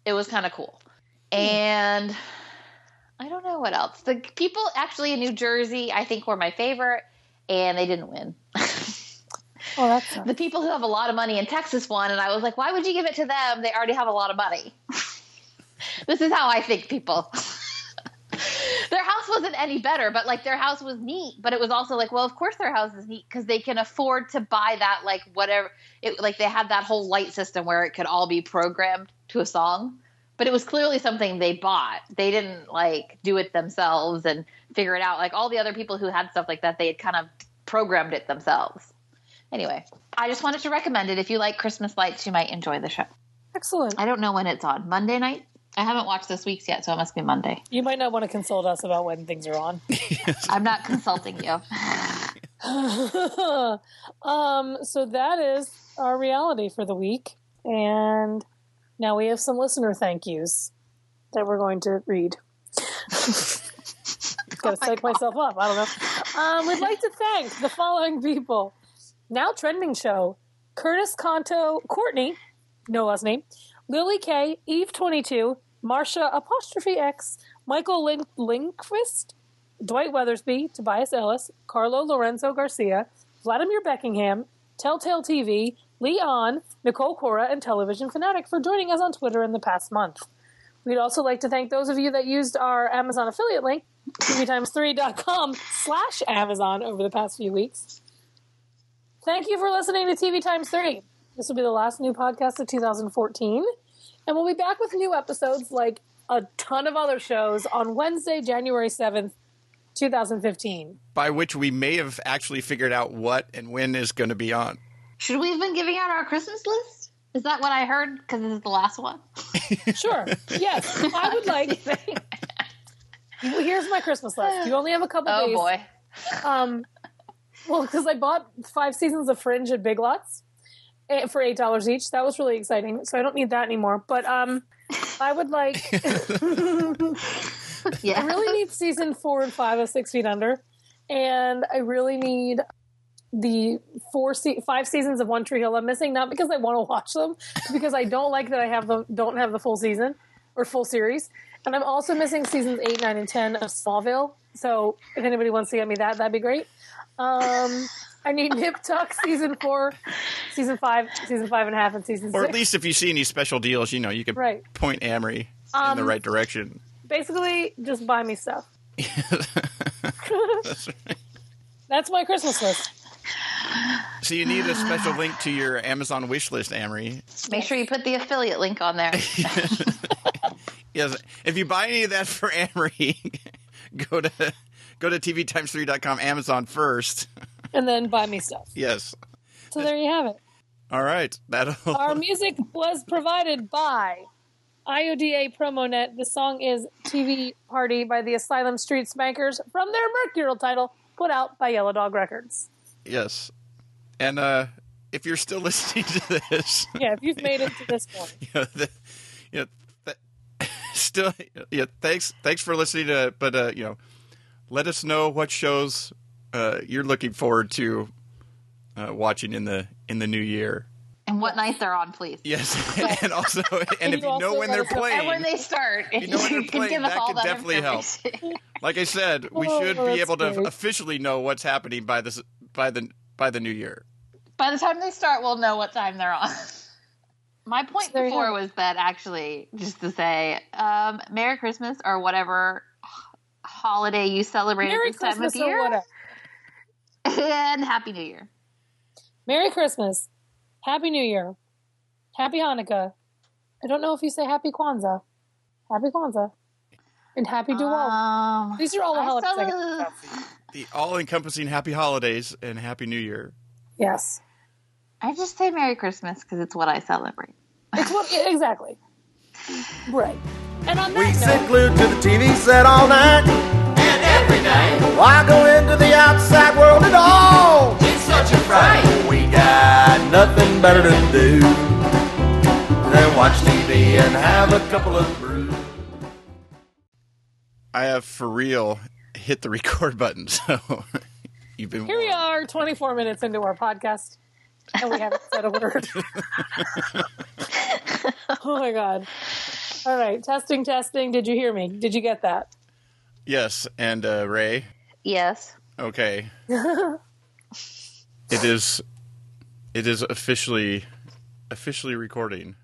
it was kind of cool. Hmm. And I don't know what else. The people actually in New Jersey, I think, were my favorite, and they didn't win. Oh, that's the people who have a lot of money in Texas won, and I was like, why would you give it to them? They already have a lot of money. this is how I think, people. their house wasn't any better, but like their house was neat. But it was also like, well, of course their house is neat because they can afford to buy that, like whatever. It like they had that whole light system where it could all be programmed to a song. But it was clearly something they bought. They didn't like do it themselves and figure it out. Like all the other people who had stuff like that, they had kind of programmed it themselves. Anyway, I just wanted to recommend it. If you like Christmas lights, you might enjoy the show. excellent. I don't know when it's on. Monday night? I haven't watched this week's yet, so it must be Monday. You might not want to consult us about when things are on. I'm not consulting you. um, so that is our reality for the week. And now we have some listener thank yous that we're going to read. Gotta psych myself up. I don't know. Um, we'd like to thank the following people. Now trending show, Curtis Conto, Courtney, no last name, Lily K, Eve twenty two, Marsha apostrophe X, Michael Lin- Dwight Weathersby, Tobias Ellis, Carlo Lorenzo Garcia, Vladimir Beckingham, Telltale TV, Leon, Nicole Cora, and Television Fanatic for joining us on Twitter in the past month. We'd also like to thank those of you that used our Amazon affiliate link, tvtimes3.com slash Amazon over the past few weeks. Thank you for listening to TV Times 3. This will be the last new podcast of 2014. And we'll be back with new episodes like a ton of other shows on Wednesday, January 7th 2015. By which we may have actually figured out what and when is going to be on. Should we have been giving out our Christmas list? Is that what I heard? Because this is the last one. Sure. yes. I would like. Here's my Christmas list. You only have a couple oh days. boy. Um, well, because I bought five seasons of Fringe at Big Lots eh, for eight dollars each. That was really exciting. So I don't need that anymore. But um, I would like. Yeah. I really need season four and five of Six Feet Under, and I really need the four se- five seasons of One Tree Hill. I'm missing not because I want to watch them, because I don't like that I have the don't have the full season or full series, and I'm also missing seasons eight, nine, and ten of Smallville. So if anybody wants to get me that, that'd be great. Um, I need Nip Tuck season four, season five, season five and a half, and season Or six. at least if you see any special deals, you know, you could Right. point Amrie in Um, the right direction. Basically, just buy me stuff. That's right. That's my Christmas list. So you need a special link to your Amazon wish list, Amrie. Make sure you put the affiliate link on there. Yes, if you buy any of that for Amrie, go to go to tvtimes3.com Amazon first. and then buy me stuff. Yes. So there you have it. All right. That'll Our music was provided by IODA PromoNet. The song is TV Party by the Asylum Street Spankers from their Mercurial title, put out by Yellow Dog Records. Yes. And uh if you're still listening to this, Yeah, if you've made it to this point. you know, the, you know still yeah, thanks thanks for listening to but uh you know, let us know what shows uh you're looking forward to uh watching in the in the new year. and what nights they're on, please. Yes. and also and, if you you know when they're playing And when they start, if you know when they're can playing, give that could that definitely help. Like I said, we Oh, should be that's able to officially know what's happening by this by the by the new year. By the time they start, we'll know what time they're on. My point So before was that actually, just to say, um, Merry Christmas or whatever holiday you celebrate Merry at this time Christmas of or year, whatever. and Happy New Year. Merry Christmas. Happy New Year. Happy Hanukkah. I don't know if you say Happy Kwanzaa. Happy Kwanzaa. And Happy Diwali. Um, These are all the holidays. I cele- can. The all-encompassing Happy Holidays and Happy New Year. Yes. I just say Merry Christmas because it's what I celebrate. It's what exactly. Right. And on We that sit note, glued to the TV set all night. And every night. Why go into the outside world at all? it's such a fright. We got nothing better to do than watch TV and have a couple of brews. I have for real hit the record button, so you've been here we are, 24 minutes into our podcast, and we haven't said a word. oh my god! All right, testing, testing. Did you hear me? Did you get that? Yes, and uh, Rae. Yes. Okay. it is. It is officially, officially recording.